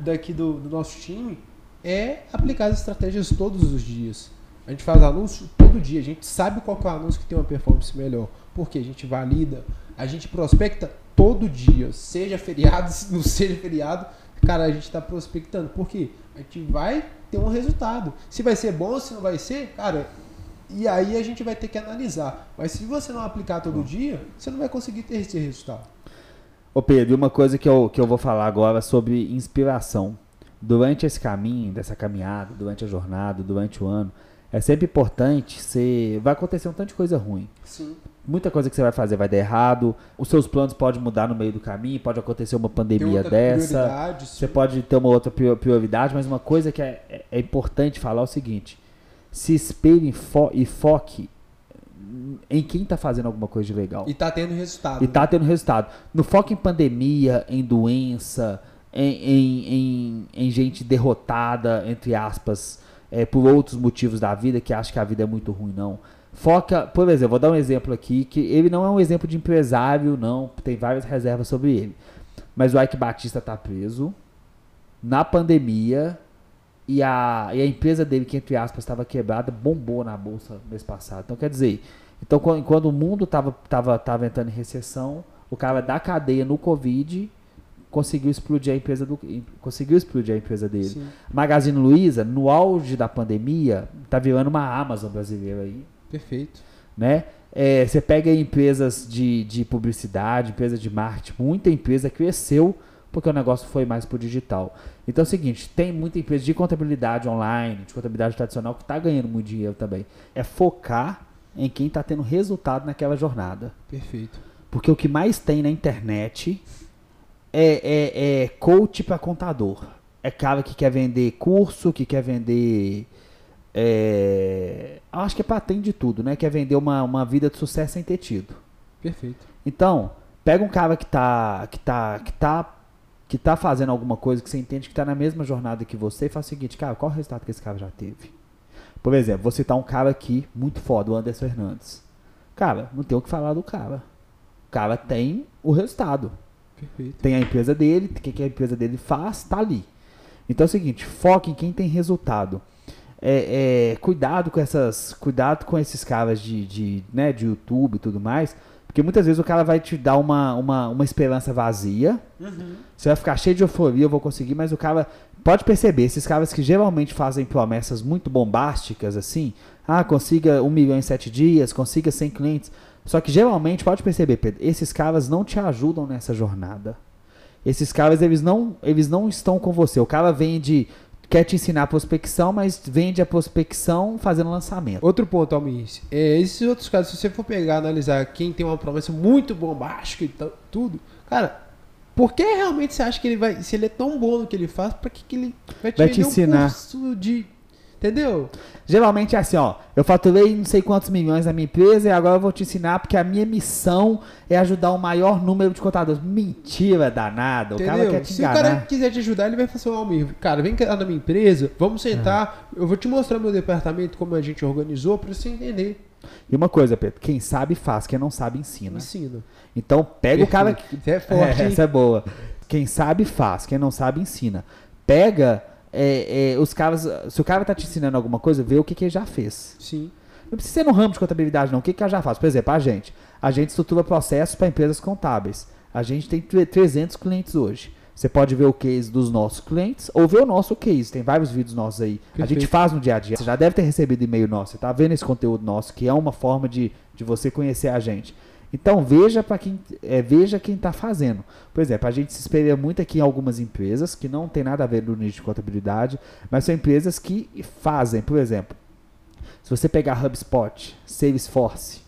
daqui do, do nosso time é aplicar as estratégias todos os dias. A gente faz anúncio todo dia, a gente sabe qual é o anúncio que tem uma performance melhor. Porque a gente valida, a gente prospecta todo dia, seja feriado, não seja feriado, cara, a gente está prospectando. Por quê? A gente vai ter um resultado. Se vai ser bom, se não vai ser, cara, e aí a gente vai ter que analisar. Mas se você não aplicar todo dia, você não vai conseguir ter esse resultado. Ô Pedro, uma coisa que eu, que eu vou falar agora sobre inspiração. Durante esse caminho, dessa caminhada, durante a jornada, durante o ano, é sempre importante você. Vai acontecer um tanto de coisa ruim. Sim. Muita coisa que você vai fazer vai dar errado. Os seus planos podem mudar no meio do caminho, pode acontecer uma pandemia dessa. Você pode ter uma outra prioridade, mas uma coisa que é, é, é importante falar é o seguinte: se espelhe fo e foque em quem está fazendo alguma coisa de legal. E está tendo resultado. E está né? tendo resultado. No foco em pandemia, em doença, em, em, em, em gente derrotada, entre aspas, é, por outros motivos da vida, que acha que a vida é muito ruim, não. Foca, por exemplo, vou dar um exemplo aqui, que ele não é um exemplo de empresário, não, tem várias reservas sobre ele. Mas o Ike Batista está preso na pandemia e a, e a empresa dele, que entre aspas estava quebrada, bombou na bolsa mês passado. Então, quer dizer, então quando, quando o mundo estava tava, tava entrando em recessão, o cara da cadeia no Covid conseguiu explodir a empresa do conseguiu explodir a empresa dele. Sim. Magazine Luiza, no auge da pandemia, tá virando uma Amazon brasileira aí. Perfeito. Né? É, você pega empresas de, de publicidade, empresas de marketing, muita empresa cresceu porque o negócio foi mais pro digital. Então é o seguinte, tem muita empresa de contabilidade online, de contabilidade tradicional, que está ganhando muito dinheiro também. É focar em quem está tendo resultado naquela jornada. Perfeito. Porque o que mais tem na internet é, é, é coach para contador. É cara que quer vender curso, que quer vender. É, acho que é patente de tudo, né? Quer vender uma, uma vida de sucesso sem ter tido. Perfeito. Então, pega um cara que tá, que tá, que tá, que tá fazendo alguma coisa que você entende que tá na mesma jornada que você e faz o seguinte, cara, qual o resultado que esse cara já teve? Por exemplo, vou citar um cara aqui muito foda, o Anderson Hernandes. Cara, não tem o que falar do cara. O cara tem o resultado. Perfeito. Tem a empresa dele, o que, que a empresa dele faz, tá ali. Então é o seguinte, foque em quem tem resultado. É, é, cuidado com essas, cuidado com esses caras de, de, né, de YouTube e tudo mais, porque muitas vezes o cara vai te dar uma, uma, uma esperança vazia. Uhum. Você vai ficar cheio de euforia, eu vou conseguir, mas o cara pode perceber, esses caras que geralmente fazem promessas muito bombásticas, assim, ah, consiga um milhão em sete dias, consiga 100 clientes. Só que geralmente, pode perceber, Pedro, esses caras não te ajudam nessa jornada. Esses caras, eles não, eles não estão com você. O cara vende, quer te ensinar a prospecção, mas vende a prospecção fazendo lançamento. Outro ponto, Almir, é, esses outros casos, se você for pegar, analisar quem tem uma promessa muito bombástica e tudo, cara, por que realmente você acha que ele vai, se ele é tão bom no que ele faz, para que, que ele vai te, vai te ensinar? um curso de Entendeu? Geralmente é assim, ó. Eu faturei não sei quantos milhões na minha empresa e agora eu vou te ensinar porque a minha missão é ajudar o maior número de contadores. Mentira danada. O Entendeu? cara quer te Se o cara quiser te ajudar, ele vai fazer um Almir. Cara, vem cá na minha empresa, vamos sentar. Uhum. Eu vou te mostrar meu departamento, como a gente organizou, para você entender. E uma coisa, Pedro, quem sabe faz, quem não sabe ensina. Ensina. Então pega Perfeito. o cara. Isso é forte. É, essa é boa. Quem sabe faz, quem não sabe ensina. Pega é, é, os caras, se o cara tá te ensinando alguma coisa, vê o que, que ele já fez. Sim. Não precisa ser no ramo de contabilidade, não. O que, que ela já faz? Por exemplo, a gente. A gente estrutura processos para empresas contábeis. A gente tem 300 clientes hoje. Você pode ver o case dos nossos clientes ou ver o nosso case. Tem vários vídeos nossos aí. Perfeito. A gente faz no dia a dia. Você já deve ter recebido e-mail nosso. Você tá vendo esse conteúdo nosso, que é uma forma de, de você conhecer a gente. Então veja para quem é, veja quem está fazendo. Por exemplo, a gente se espelha muito aqui em algumas empresas que não tem nada a ver no nicho de contabilidade, mas são empresas que fazem, por exemplo, se você pegar HubSpot, Salesforce,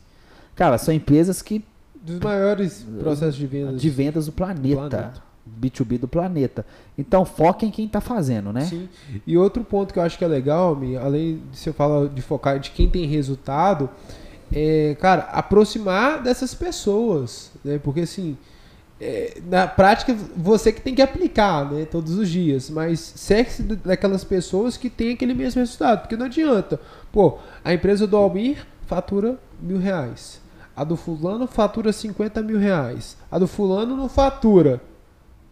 cara, são empresas que dos maiores processos de vendas de vendas do planeta. planeta. B2B do planeta. Então foca em quem está fazendo, né? Sim. E outro ponto que eu acho que é legal, além de você falar de focar de quem tem resultado, é, cara, aproximar dessas pessoas, né? Porque assim, é, na prática você que tem que aplicar, né? Todos os dias, mas cerque-se daquelas pessoas que têm aquele mesmo resultado, porque não adianta. Pô, a empresa do Almir fatura mil reais. A do fulano fatura 50 mil reais. A do fulano não fatura.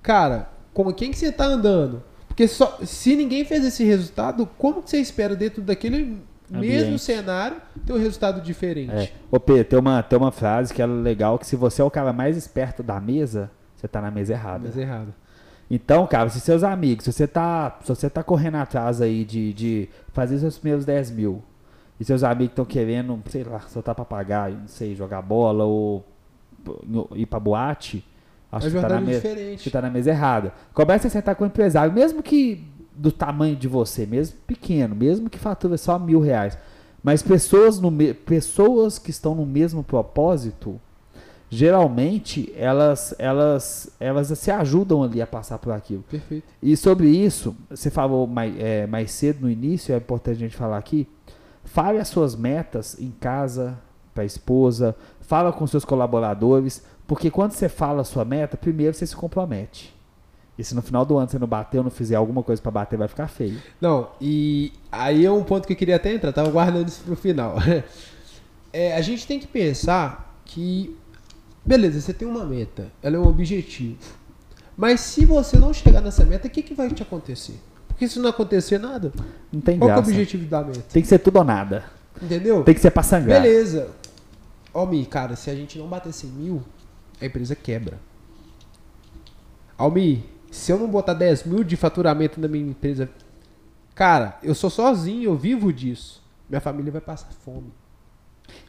Cara, com quem que você está andando? Porque só, se ninguém fez esse resultado, como que você espera dentro daquele Ambiente. mesmo cenário, ter um resultado diferente. É. Ô Pedro, tem uma, tem uma frase que é legal, que se você é o cara mais esperto da mesa, você tá na mesa errada. Mesa errada. Então, cara, se seus amigos, se você tá, se você tá correndo atrás aí de, de fazer seus primeiros 10 mil, e seus amigos estão querendo, sei lá, soltar papagaio, não sei, jogar bola ou ir pra boate, acho é que, tá na mesa, que tá na mesa errada. Começa a sentar com o empresário, mesmo que do tamanho de você, mesmo pequeno, mesmo que fatura só mil reais. Mas pessoas, no pessoas que estão no mesmo propósito, geralmente elas, elas, elas se ajudam ali a passar por aquilo. Perfeito. E sobre isso, você falou mais, é, mais cedo no início, é importante a gente falar aqui. Fale as suas metas em casa, para a esposa, fala com seus colaboradores, porque quando você fala a sua meta, primeiro você se compromete. E se no final do ano você não bater ou não fizer alguma coisa para bater, vai ficar feio. Não, e aí é um ponto que eu queria até entrar, tava guardando isso pro final. É, a gente tem que pensar que, beleza, você tem uma meta, ela é um objetivo. Mas se você não chegar nessa meta, o que, que vai te acontecer? Porque se não acontecer nada, não tem qual graça. é o objetivo da meta? Tem que ser tudo ou nada. Entendeu? Tem que ser pra sangrar. Beleza. Ó, Mi, cara, se a gente não bater 100 mil, a empresa quebra. Almi, se eu não botar 10 mil de faturamento na minha empresa, cara, eu sou sozinho, eu vivo disso. Minha família vai passar fome.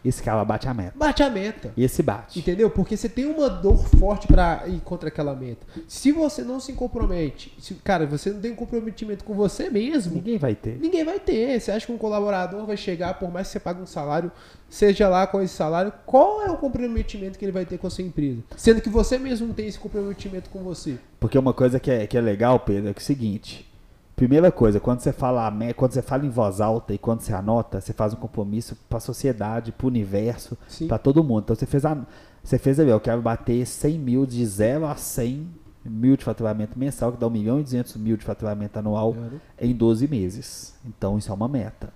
Esse cara bate a meta. Bate a meta. E esse bate. Entendeu? Porque você tem uma dor forte para ir contra aquela meta. Se você não se compromete, se, cara, você não tem comprometimento com você mesmo. Ninguém vai ter. Ninguém vai ter. Você acha que um colaborador vai chegar, por mais que você pague um salário, seja lá com esse salário, qual é o comprometimento que ele vai ter com a sua empresa? Sendo que você mesmo não tem esse comprometimento com você. Porque uma coisa que é, que é legal, Pedro, é, que é o seguinte. Primeira coisa, quando você fala quando você fala em voz alta e quando você anota, você faz um compromisso para a sociedade, para o universo, para todo mundo. Então você fez a, você fez ali, eu quero bater 100 mil de 0 a 100 mil de faturamento mensal, que dá 1 milhão e 200 mil de faturamento anual em 12 meses. Então isso é uma meta.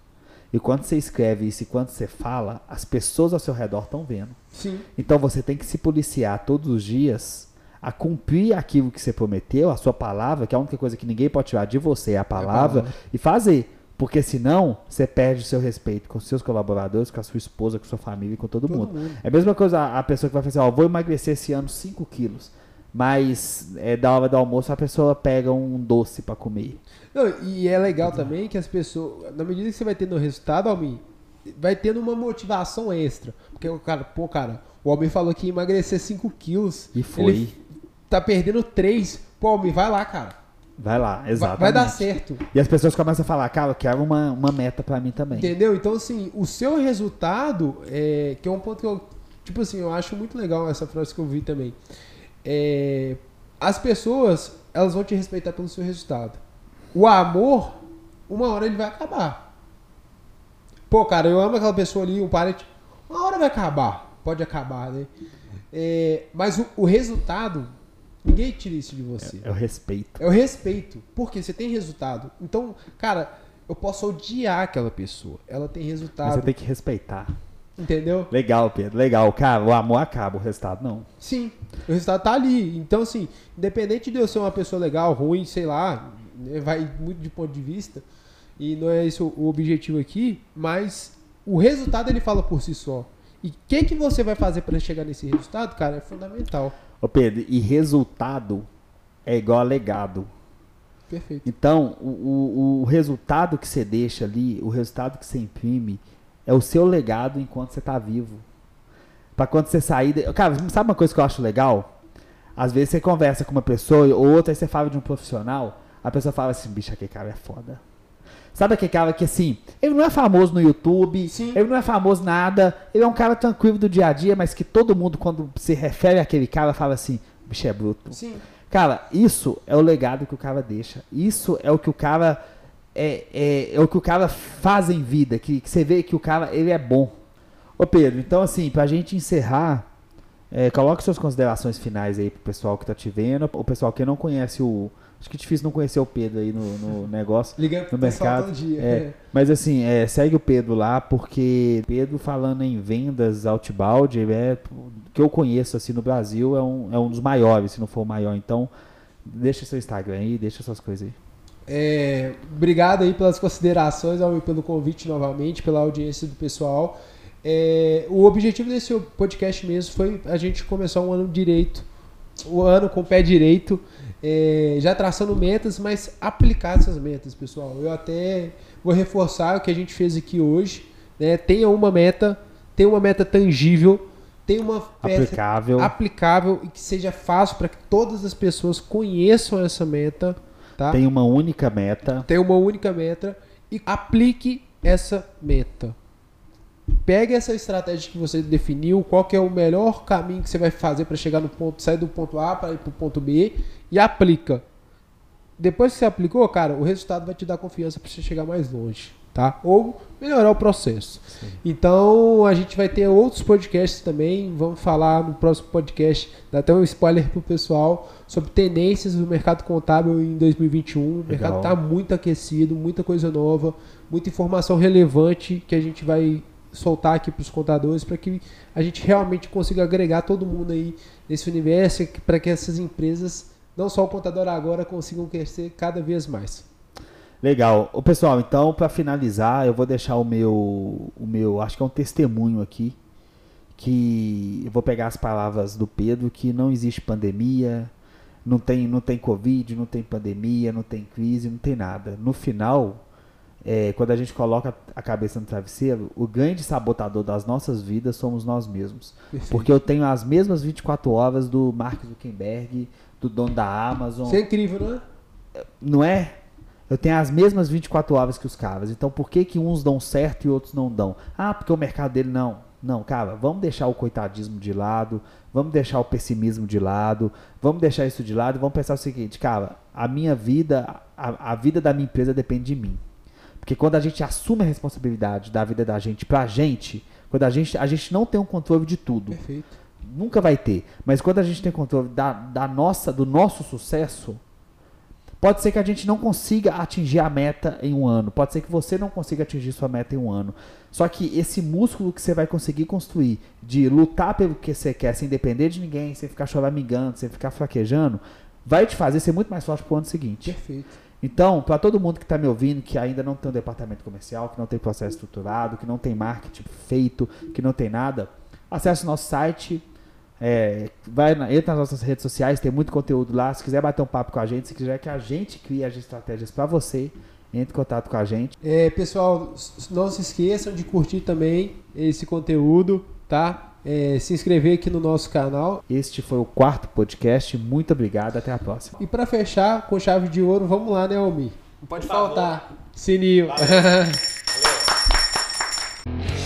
E quando você escreve isso e quando você fala, as pessoas ao seu redor estão vendo. Sim. Então você tem que se policiar todos os dias a cumprir aquilo que você prometeu, a sua palavra, que é a única coisa que ninguém pode tirar de você é a palavra, é a palavra. e fazer. Porque senão você perde o seu respeito com seus colaboradores, com a sua esposa, com a sua família, com todo, todo mundo. mundo. É a mesma coisa a pessoa que vai fazer, ó, vou emagrecer esse ano 5 quilos. Mas é, da hora do almoço a pessoa pega um doce para comer. Não, e é legal também que as pessoas, na medida que você vai tendo resultado, Almin, vai tendo uma motivação extra. Porque o cara, pô, cara, o homem falou que ia emagrecer 5 quilos. E foi. Ele tá perdendo três. Pô, me vai lá, cara. Vai lá, exato. Vai, vai, dar certo. E as pessoas começam a falar, cara, eu quero uma, uma meta para mim também. Entendeu? Então, assim, o seu resultado, é, que é um ponto que eu, tipo assim, eu acho muito legal essa frase que eu vi também. É, as pessoas, elas vão te respeitar pelo seu resultado. O amor, uma hora ele vai acabar. Pô, cara, eu amo aquela pessoa ali, um parente, uma hora vai acabar. Pode acabar, né? É, mas o, o resultado, Ninguém tira isso de você. É, é, o respeito. É o respeito. Porque você tem resultado. Então, cara, eu posso odiar aquela pessoa. Ela tem resultado. Mas você tem que respeitar. Entendeu? Legal, Pedro. Legal. Cara, o amor acaba, o resultado não. Sim. O resultado tá ali. Então, assim, independente de eu ser uma pessoa legal, ruim, sei lá, né, vai muito de ponto de vista. E não é esse o objetivo aqui, mas o resultado ele fala por si só. E o que, que você vai fazer para chegar nesse resultado, cara, é fundamental. Ô Pedro, e resultado é igual a legado. Perfeito. Então, o, o, o, resultado que você deixa ali, o resultado que você imprime, é o seu legado enquanto você está vivo. Para quando você sair. De... Cara, sabe uma coisa que eu acho legal? Às vezes você conversa com uma pessoa ou outra, aí você fala de um profissional, a pessoa fala assim: bicho, aquele cara é foda. Sabe aquele cara que assim, ele não é famoso no YouTube, Sim. ele não é famoso nada, ele é um cara tranquilo do dia a dia, mas que todo mundo, quando se refere àquele cara, fala assim, bicho é bruto. Sim. Cara, isso é o legado que o cara deixa. Isso é o que o cara. É, é, é o que o cara faz em vida, que, que, você vê que o cara ele é bom. Ô Pedro, então assim, pra gente encerrar, é, coloque suas considerações finais aí pro pessoal que tá te vendo, o pessoal que não conhece o, Acho que é difícil não conhecer o Pedro aí no, no negócio. Liga no mercado. Dia, é. é. Mas assim, é, segue o Pedro lá, porque Pedro falando em vendas outbound, é que eu conheço assim no Brasil, é um, é um dos maiores, se não for o maior. Então, deixa seu Instagram aí, deixa suas coisas aí. É, obrigado aí pelas considerações, pelo convite novamente, pela audiência do pessoal. É, o objetivo desse podcast mesmo foi a gente começar um ano direito, o um ano com o pé direito é, já traçando metas, mas aplicar essas metas, pessoal. Eu até vou reforçar o que a gente fez aqui hoje. Né? Tenha uma meta, tenha uma meta tangível, tenha uma aplicável, aplicável e que seja fácil para que todas as pessoas conheçam essa meta. Tá? Tem uma única meta. Tem uma única meta e aplique essa meta. Pegue essa estratégia que você definiu, qual que é o melhor caminho que você vai fazer para chegar no ponto, sair do ponto A para ir para o ponto B e aplica. Depois que você aplicou, cara, o resultado vai te dar confiança para você chegar mais longe, tá? Ou melhorar o processo. Sim. Então, a gente vai ter outros podcasts também. Vamos falar no próximo podcast, dá até um spoiler pro pessoal sobre tendências do mercado contábil em 2021. Legal. O mercado está muito aquecido, muita coisa nova, muita informação relevante que a gente vai soltar aqui para os contadores para que a gente realmente consiga agregar todo mundo aí nesse universo para que essas empresas não só o contador agora consigam crescer cada vez mais. Legal. O pessoal, então para finalizar, eu vou deixar o meu o meu, acho que é um testemunho aqui que eu vou pegar as palavras do Pedro que não existe pandemia, não tem não tem covid, não tem pandemia, não tem crise, não tem nada. No final, é, quando a gente coloca a cabeça no travesseiro, o grande sabotador das nossas vidas somos nós mesmos. Perfeito. Porque eu tenho as mesmas 24 horas do Mark Zuckerberg, do dono da Amazon. Isso é incrível, não é? Não é? Eu tenho as mesmas 24 horas que os caras. Então por que, que uns dão certo e outros não dão? Ah, porque o mercado dele não. Não, cara, vamos deixar o coitadismo de lado, vamos deixar o pessimismo de lado, vamos deixar isso de lado e vamos pensar o seguinte, cara, a minha vida, a, a vida da minha empresa depende de mim. Porque quando a gente assume a responsabilidade da vida da gente pra gente, quando a gente, a gente não tem um controle de tudo. Perfeito. Nunca vai ter. Mas quando a gente tem controle da, da nossa, do nosso sucesso, Pode ser que a gente não consiga atingir a meta em um ano. Pode ser que você não consiga atingir sua meta em um ano. Só que esse músculo que você vai conseguir construir de lutar pelo que você quer, sem depender de ninguém, sem ficar choramingando, sem ficar fraquejando, vai te fazer ser muito mais forte pro ano seguinte. Perfeito. Então, para todo mundo que está me ouvindo, que ainda não tem um departamento comercial, que não tem processo estruturado, que não tem marketing feito, que não tem nada, acesse o nosso site, é, vai na, entra nas nossas redes sociais, tem muito conteúdo lá. Se quiser bater um papo com a gente, se quiser que a gente crie as estratégias para você, entre em contato com a gente. É, pessoal, não se esqueçam de curtir também esse conteúdo, tá? é, se inscrever aqui no nosso canal. Este foi o quarto podcast. Muito obrigado. Até a próxima. E para fechar com chave de ouro, vamos lá, né, Almi? Não pode Por faltar. Favor. Sininho. Valeu. Valeu.